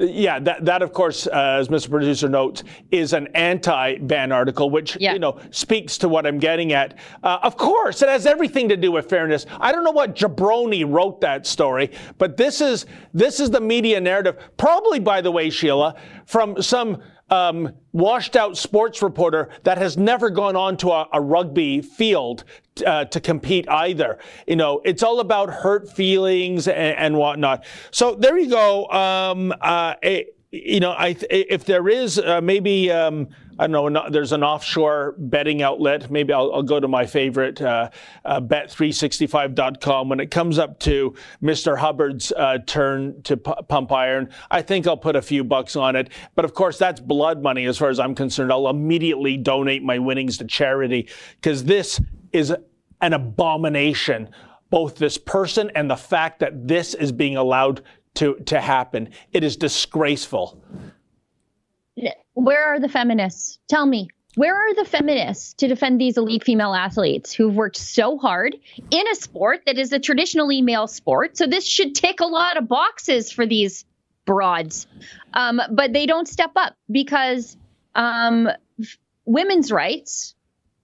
yeah, that, that of course, uh, as Mr. Producer notes, is an anti-ban article, which yeah. you know speaks to what I'm getting at. Uh, of course, it has everything to do with fairness. I don't know what jabroni wrote that story, but this is this is the media narrative. Probably, by the way, Sheila, from some um, washed out sports reporter that has never gone onto a, a rugby field uh, to compete either. You know, it's all about hurt feelings and, and whatnot. So there you go. Um, uh, a, you know, I if there is uh, maybe um, I don't know, there's an offshore betting outlet. Maybe I'll, I'll go to my favorite uh, uh, bet365.com when it comes up to Mr. Hubbard's uh, turn to p- pump iron. I think I'll put a few bucks on it, but of course that's blood money as far as I'm concerned. I'll immediately donate my winnings to charity because this is an abomination both this person and the fact that this is being allowed to, to happen. It is disgraceful. Where are the feminists? Tell me, where are the feminists to defend these elite female athletes who've worked so hard in a sport that is a traditionally male sport? So this should tick a lot of boxes for these broads. Um, but they don't step up because um, women's rights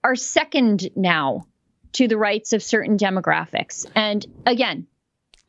are second now to the rights of certain demographics. And again,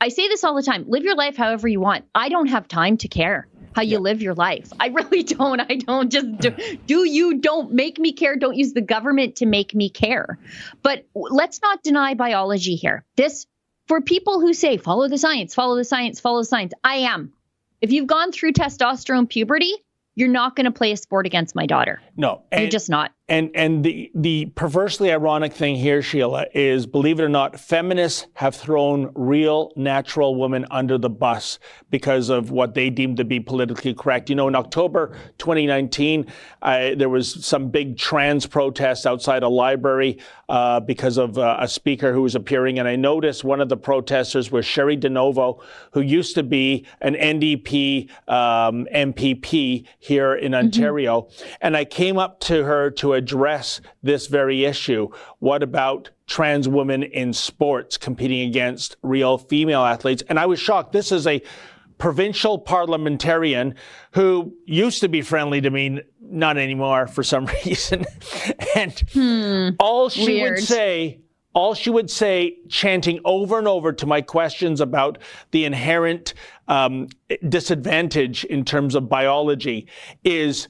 I say this all the time live your life however you want. I don't have time to care how you yeah. live your life. I really don't. I don't just do, do you don't make me care. Don't use the government to make me care. But let's not deny biology here. This for people who say follow the science, follow the science, follow the science. I am. If you've gone through testosterone puberty, you're not going to play a sport against my daughter. No, and, you're just not. And and the the perversely ironic thing here, Sheila, is believe it or not, feminists have thrown real natural women under the bus because of what they deem to be politically correct. You know, in October 2019, uh, there was some big trans protests outside a library uh, because of uh, a speaker who was appearing, and I noticed one of the protesters was Cheri DiNovo, who used to be an NDP um, MPP here in mm-hmm. Ontario, mm-hmm. and I came up to her to address this very issue. What about trans women in sports competing against real female athletes? And I was shocked. This is a provincial parliamentarian who used to be friendly to me, not anymore for some reason. and hmm, all she weird. would say, all she would say, chanting over and over to my questions about the inherent um, disadvantage in terms of biology, is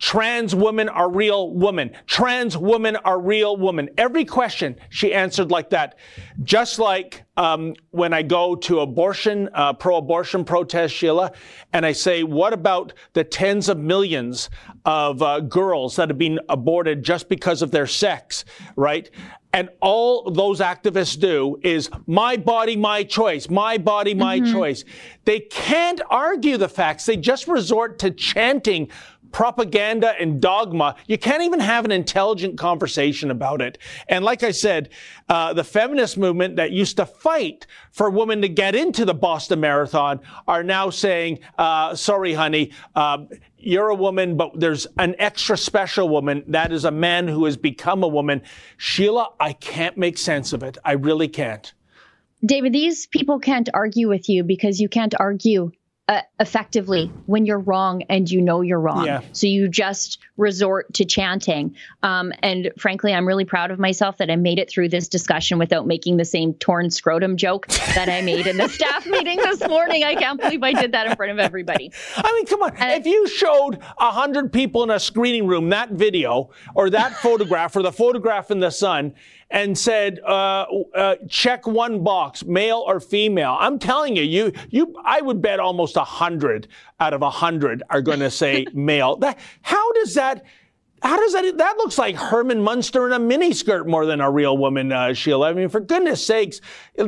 Trans women are real women. Trans women are real women. Every question she answered like that. Just like um, when I go to abortion, uh, pro-abortion protest, Sheila, and I say, what about the tens of millions of uh, girls that have been aborted just because of their sex, right? And all those activists do is my body, my choice, my body, my mm-hmm. choice. They can't argue the facts. They just resort to chanting propaganda and dogma. You can't even have an intelligent conversation about it. And like I said, uh, the feminist movement that used to fight for women to get into the Boston Marathon are now saying, uh, sorry, honey, uh, you're a woman, but there's an extra special woman. That is a man who has become a woman. Sheila, I can't make sense of it. I really can't. David, these people can't argue with you because you can't argue uh, effectively when you're wrong and you know you're wrong. Yeah. So you just resort to chanting. Um, and frankly, I'm really proud of myself that I made it through this discussion without making the same torn scrotum joke that I made in the staff meeting this morning. I can't believe I did that in front of everybody. I mean, come on. And if you showed a hundred people in a screening room that video or that photograph or the photograph in the sun and said, uh, uh, check one box, male or female. I'm telling you, you, you, I would bet almost a hundred out of a hundred are going to say male. That, how does that? How does that? That looks like Herman Munster in a miniskirt more than a real woman, uh, Sheila. I mean, for goodness sakes,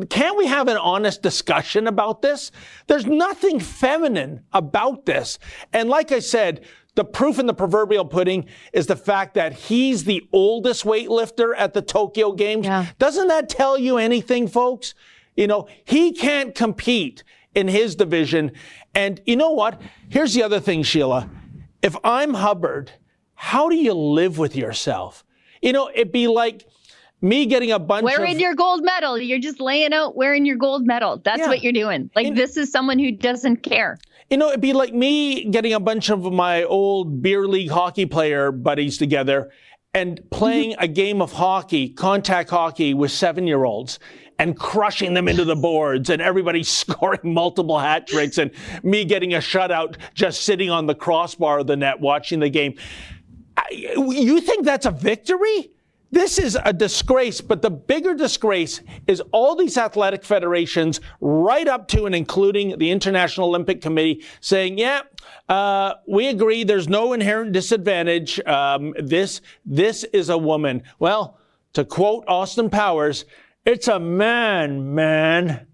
can't we have an honest discussion about this? There's nothing feminine about this. And like I said, the proof in the proverbial pudding is the fact that he's the oldest weightlifter at the Tokyo Games. Yeah. Doesn't that tell you anything, folks? You know, he can't compete in his division. And you know what? Here's the other thing, Sheila. If I'm Hubbard, how do you live with yourself? You know, it'd be like me getting a bunch wearing of, your gold medal. You're just laying out wearing your gold medal. That's yeah. what you're doing. Like and, this is someone who doesn't care. You know, it'd be like me getting a bunch of my old beer league hockey player buddies together and playing mm-hmm. a game of hockey, contact hockey with seven year olds and crushing them into the boards and everybody scoring multiple hat tricks and me getting a shutout just sitting on the crossbar of the net watching the game. You think that's a victory? This is a disgrace, but the bigger disgrace is all these athletic federations, right up to and including the International Olympic Committee, saying, yeah, uh, we agree there's no inherent disadvantage. Um, this, this is a woman. Well, to quote Austin Powers, it's a man, man.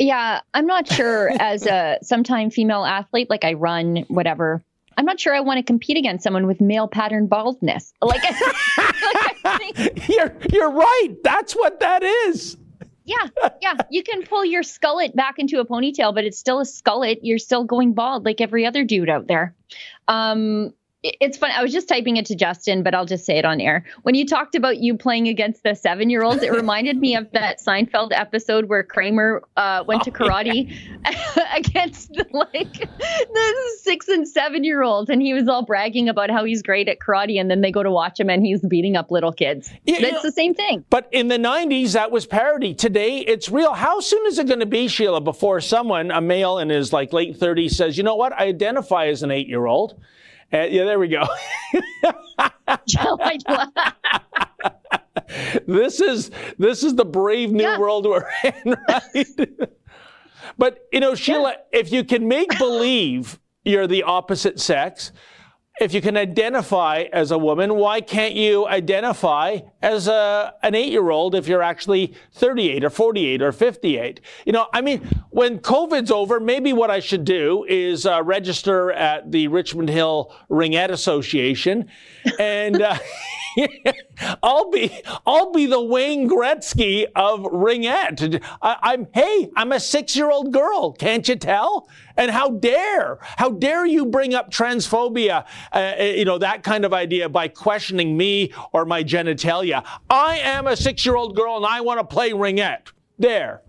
Yeah, I'm not sure as a sometime female athlete, like I run, whatever. I'm not sure I want to compete against someone with male pattern baldness. Like, like you're you're right. That's what that is. Yeah, yeah. You can pull your skullet back into a ponytail, but it's still a skullet. You're still going bald like every other dude out there. Um, it's fun. I was just typing it to Justin, but I'll just say it on air. When you talked about you playing against the seven year olds, it reminded me of that Seinfeld episode where Kramer uh, went oh, to karate yeah. against the, like the six and seven year olds, and he was all bragging about how he's great at karate, and then they go to watch him and he's beating up little kids. Yeah, it's know, the same thing. But in the 90s, that was parody. Today, it's real. How soon is it going to be, Sheila, before someone, a male in his like late 30s, says, you know what, I identify as an eight year old? Uh, yeah, there we go. this is this is the brave new yeah. world we're in, right? but you know, Sheila, yeah. if you can make believe you're the opposite sex, if you can identify as a woman, why can't you identify as a, an eight year old if you're actually 38 or 48 or 58? You know, I mean, when COVID's over, maybe what I should do is uh, register at the Richmond Hill Ringette Association and. Uh, I'll be I'll be the Wayne Gretzky of Ringette. I, am hey, I'm a six year old girl. Can't you tell? And how dare how dare you bring up transphobia, uh, uh you know that kind of idea by questioning me or my genitalia? I am a six year old girl and I want to play Ringette. There.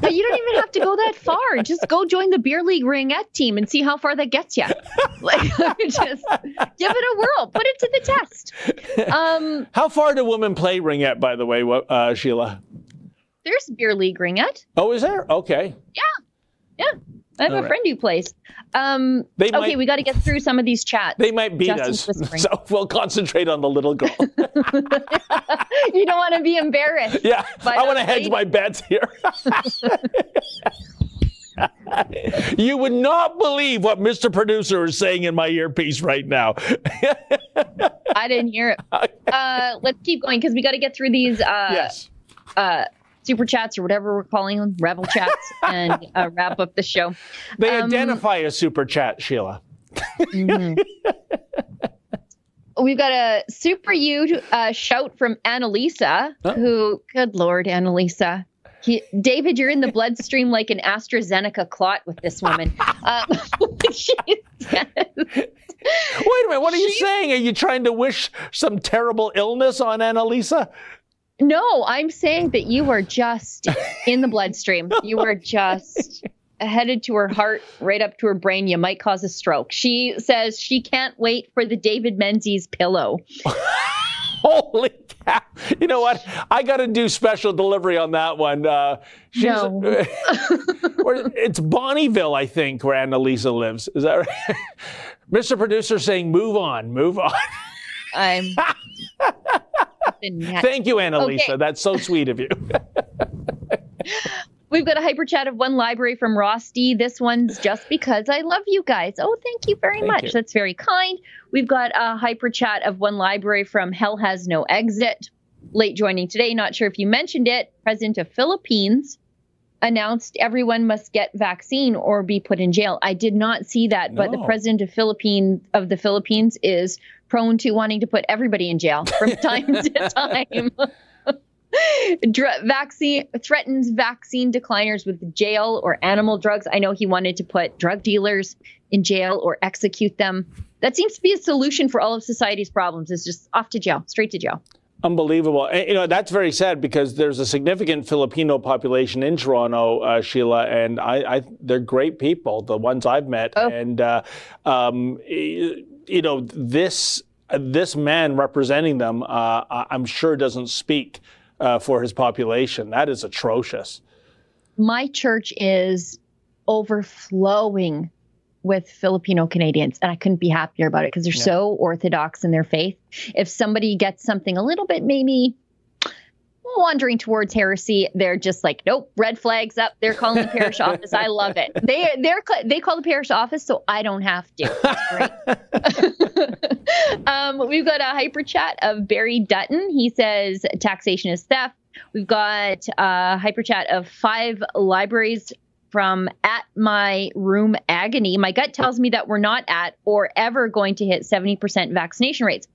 But you don't even have to go that far. Just go join the beer league ringette team and see how far that gets you. Like, just give it a whirl. Put it to the test. Um, how far do women play ringette, by the way, uh, Sheila? There's beer league ringette. Oh, is there? Okay. Yeah. Yeah. I have All a right. friend who plays. Um, okay, might, we got to get through some of these chats. They might beat Justin's us, whispering. so we'll concentrate on the little girl. you don't want to be embarrassed. Yeah, I want to hedge my bets here. you would not believe what Mr. Producer is saying in my earpiece right now. I didn't hear it. Uh, let's keep going because we got to get through these. Uh, yes. Uh, super chats or whatever we're calling them, rebel chats, and uh, wrap up the show. They um, identify as super chat, Sheila. mm-hmm. We've got a super huge uh, shout from Annalisa, oh. who, good Lord, Annalisa. He, David, you're in the bloodstream like an AstraZeneca clot with this woman. Um, Wait a minute. What are you saying? Are you trying to wish some terrible illness on Annalisa? No, I'm saying that you were just in the bloodstream. You were just headed to her heart, right up to her brain. You might cause a stroke. She says she can't wait for the David Menzies pillow. Holy cow. You know what? I got to do special delivery on that one. Uh, no. it's Bonnyville, I think, where Annalisa lives. Is that right? Mr. Producer saying, move on, move on. I'm. Thank you, Annalisa. Okay. That's so sweet of you. We've got a hyper chat of one library from Rosty. This one's just because I love you guys. Oh, thank you very thank much. You. That's very kind. We've got a hyper chat of one library from Hell Has No Exit. Late joining today. Not sure if you mentioned it. President of Philippines announced everyone must get vaccine or be put in jail. I did not see that, no. but the oh. president of Philippines of the Philippines is prone to wanting to put everybody in jail from time to time. Dr- vaccine threatens vaccine decliners with jail or animal drugs. I know he wanted to put drug dealers in jail or execute them. That seems to be a solution for all of society's problems. Is just off to jail, straight to jail. Unbelievable. And, you know, that's very sad because there's a significant Filipino population in Toronto, uh, Sheila, and I, I, they're great people, the ones I've met. Oh. And, uh, um, you know, this, this man representing them, uh, I'm sure doesn't speak uh, for his population. That is atrocious. My church is overflowing with Filipino Canadians, and I couldn't be happier about it because they're yeah. so orthodox in their faith. If somebody gets something a little bit maybe wandering towards heresy, they're just like, nope, red flags up. They're calling the parish office. I love it. They they're they call the parish office, so I don't have to. um, we've got a hyper chat of Barry Dutton. He says taxation is theft. We've got a hyper chat of five libraries from at my room agony. My gut tells me that we're not at or ever going to hit 70% vaccination rates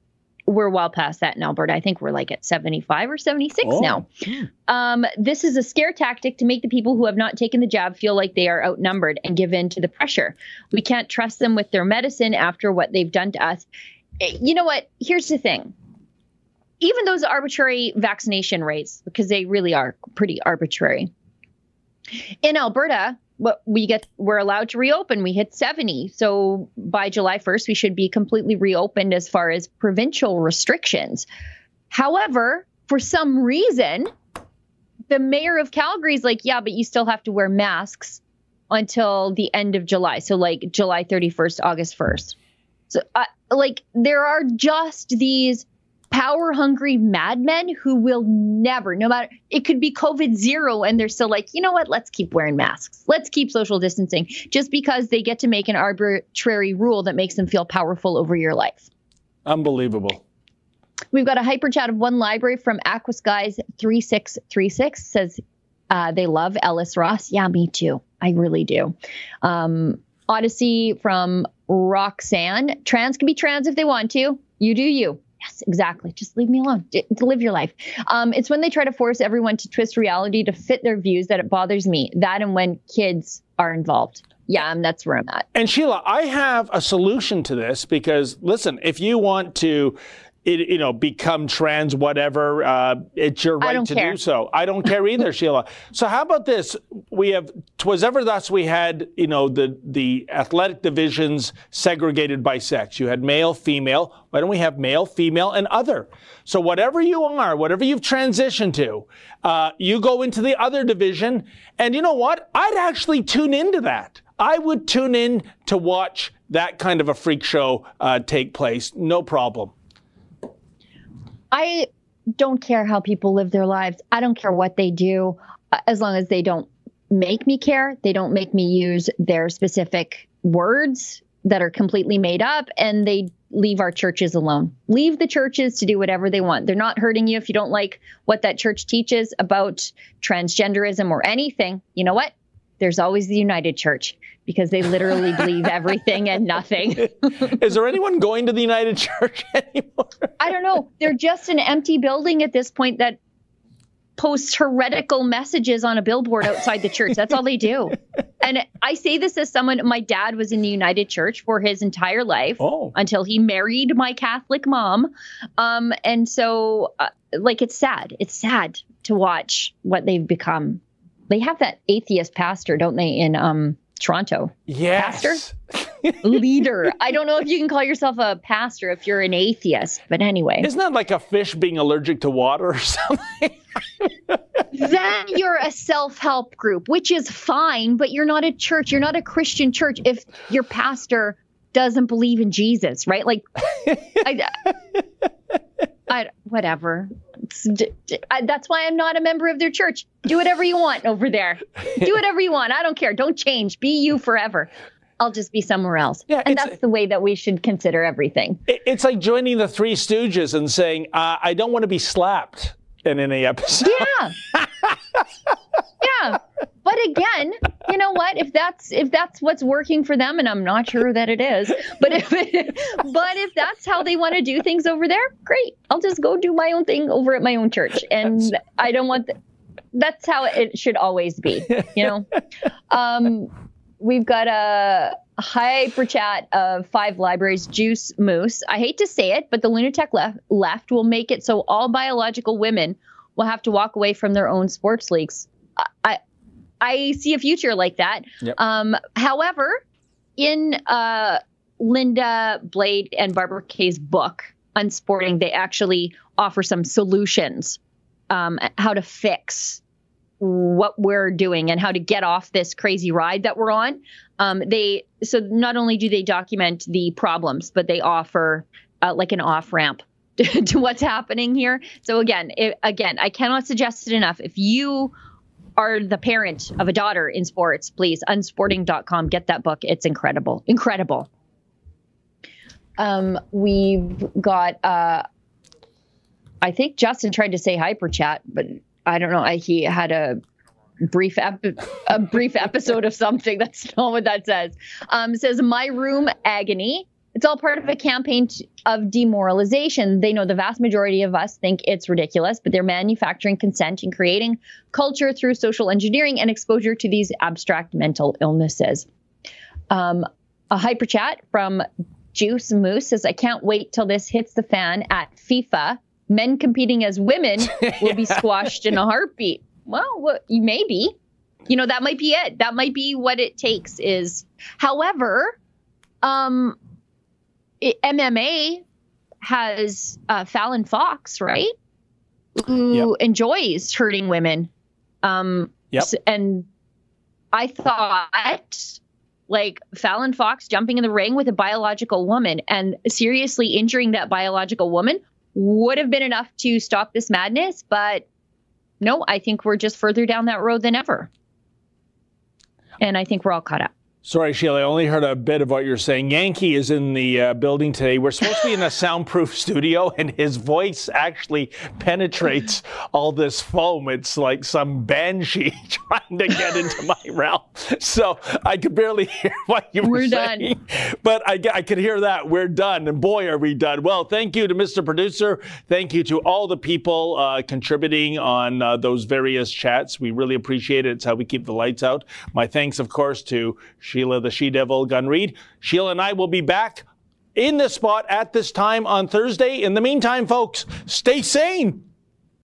we're well past that in Alberta. I think we're like at 75 or 76 oh. now. Um, this is a scare tactic to make the people who have not taken the jab feel like they are outnumbered and give in to the pressure. We can't trust them with their medicine after what they've done to us. Eh, you know what? Here's the thing. Even those arbitrary vaccination rates, because they really are pretty arbitrary. In Alberta, what we get we're allowed to reopen. We hit 70 so by july 1st we should be completely reopened as far as provincial restrictions. However for some reason the mayor of calgary is like yeah but you still have to wear masks until the end of july. So like july 31st august 1st so uh, like there are just these power hungry madmen who will never, no matter, it could be COVID zero, and they're still like, you know what, let's keep wearing masks. Let's keep social distancing just because they get to make an arbitrary rule that makes them feel powerful over your life. Unbelievable. We've got a hyper chat of one library from Aquaskies 3636 says uh, they love Ellis Ross. Yeah, me too. I really do. Um, Odysee from Roxanne. Trans can be trans if they want to. You do you. Yes, exactly. Just leave me alone. D- live your life. Um, it's when they try to force everyone to twist reality to fit their views that it bothers me. That and when kids are involved. Yeah, um, that's where I'm at. And Sheila, I have a solution to this because listen, if you want to it, you know, become trans, whatever. Uh, it's your right to care. do so. I don't care either, Sheila. So how about this? We have twas ever thus we had, you know, the the athletic divisions segregated by sex. You had male, female. Why don't we have male, female, and other? So whatever you are, whatever you've transitioned to, uh, you go into the other division. And you know what? I'd actually tune into that. I would tune in to watch that kind of a freak show uh, take place. No problem. I don't care how people live their lives. I don't care what they do, uh, as long as they don't make me care. They don't make me use their specific words that are completely made up, and they leave our churches alone. Leave the churches to do whatever they want. They're not hurting you if you don't like what that church teaches about transgenderism or anything. You know what? There's always the United Church because they literally believe everything and nothing. Is there anyone going to the United Church anymore? I don't know. They're just an empty building at this point that posts heretical messages on a billboard outside the church. That's all they do. And I say this as someone, my dad was in the United Church for his entire life oh. until he married my Catholic mom. Um, and so, uh, like, it's sad. It's sad to watch what they've become. They have that atheist pastor, don't they, in um, Toronto. Yes. Pastor? Leader. I don't know if you can call yourself a pastor if you're an atheist, but anyway. Isn't that like a fish being allergic to water or something? then you're a self help group, which is fine, but you're not a church. You're not a Christian church if your pastor doesn't believe in Jesus, right? Like, I, I, whatever. That's why I'm not a member of their church. Do whatever you want over there. Do whatever you want. I don't care. Don't change. Be you forever. I'll just be somewhere else. Yeah, and that's the way that we should consider everything. It's like joining the Three Stooges and saying, uh, I don't want to be slapped in any episode. Yeah. yeah. But again, you know what? If that's if that's what's working for them, and I'm not sure that it is, but if it, but if that's how they want to do things over there, great. I'll just go do my own thing over at my own church, and I don't want. The, that's how it should always be, you know. Um, we've got a hyper chat of five libraries juice moose i hate to say it but the lunatic left, left will make it so all biological women will have to walk away from their own sports leagues i i see a future like that yep. um, however in uh, linda blade and barbara kay's book unsporting they actually offer some solutions um, how to fix what we're doing and how to get off this crazy ride that we're on. Um, they so not only do they document the problems, but they offer uh, like an off ramp to what's happening here. So again, it, again, I cannot suggest it enough. If you are the parent of a daughter in sports, please unsporting.com get that book. It's incredible, incredible. Um, we've got. Uh, I think Justin tried to say hyper chat, but I don't know. I, he had a brief ep- a brief episode of something. That's not what that says. Um, says my room agony. It's all part of a campaign of demoralization. They know the vast majority of us think it's ridiculous, but they're manufacturing consent and creating culture through social engineering and exposure to these abstract mental illnesses. Um, a hyper chat from Juice Moose says, I can't wait till this hits the fan at FIFA men competing as women will be squashed in a heartbeat. Well, you maybe, you know, that might be it. That might be what it takes. Is, however, um, it, MMA has uh, Fallon Fox, right? Who yep. enjoys hurting women. Um, yep. And I thought like Fallon Fox jumping in the ring with a biological woman and seriously injuring that biological woman would have been enough to stop this madness. But no, I think we're just further down that road than ever. And I think we're all caught up. Sorry, Sheila, I only heard a bit of what you're saying. Yankee is in the uh, building today. We're supposed to be in a soundproof studio, and his voice actually penetrates all this foam. It's like some banshee trying to get into my realm. So I could barely hear what you were we're saying. Done. But I, I could hear that. We're done. And boy, are we done. Well, thank you to Mr. Producer. Thank you to all the people uh, contributing on uh, those various chats. We really appreciate it. It's how we keep the lights out. My thanks, of course, to Sheila the She Devil Gunn Reid. Sheila and I will be back in the spot at this time on Thursday. In the meantime, folks, stay sane.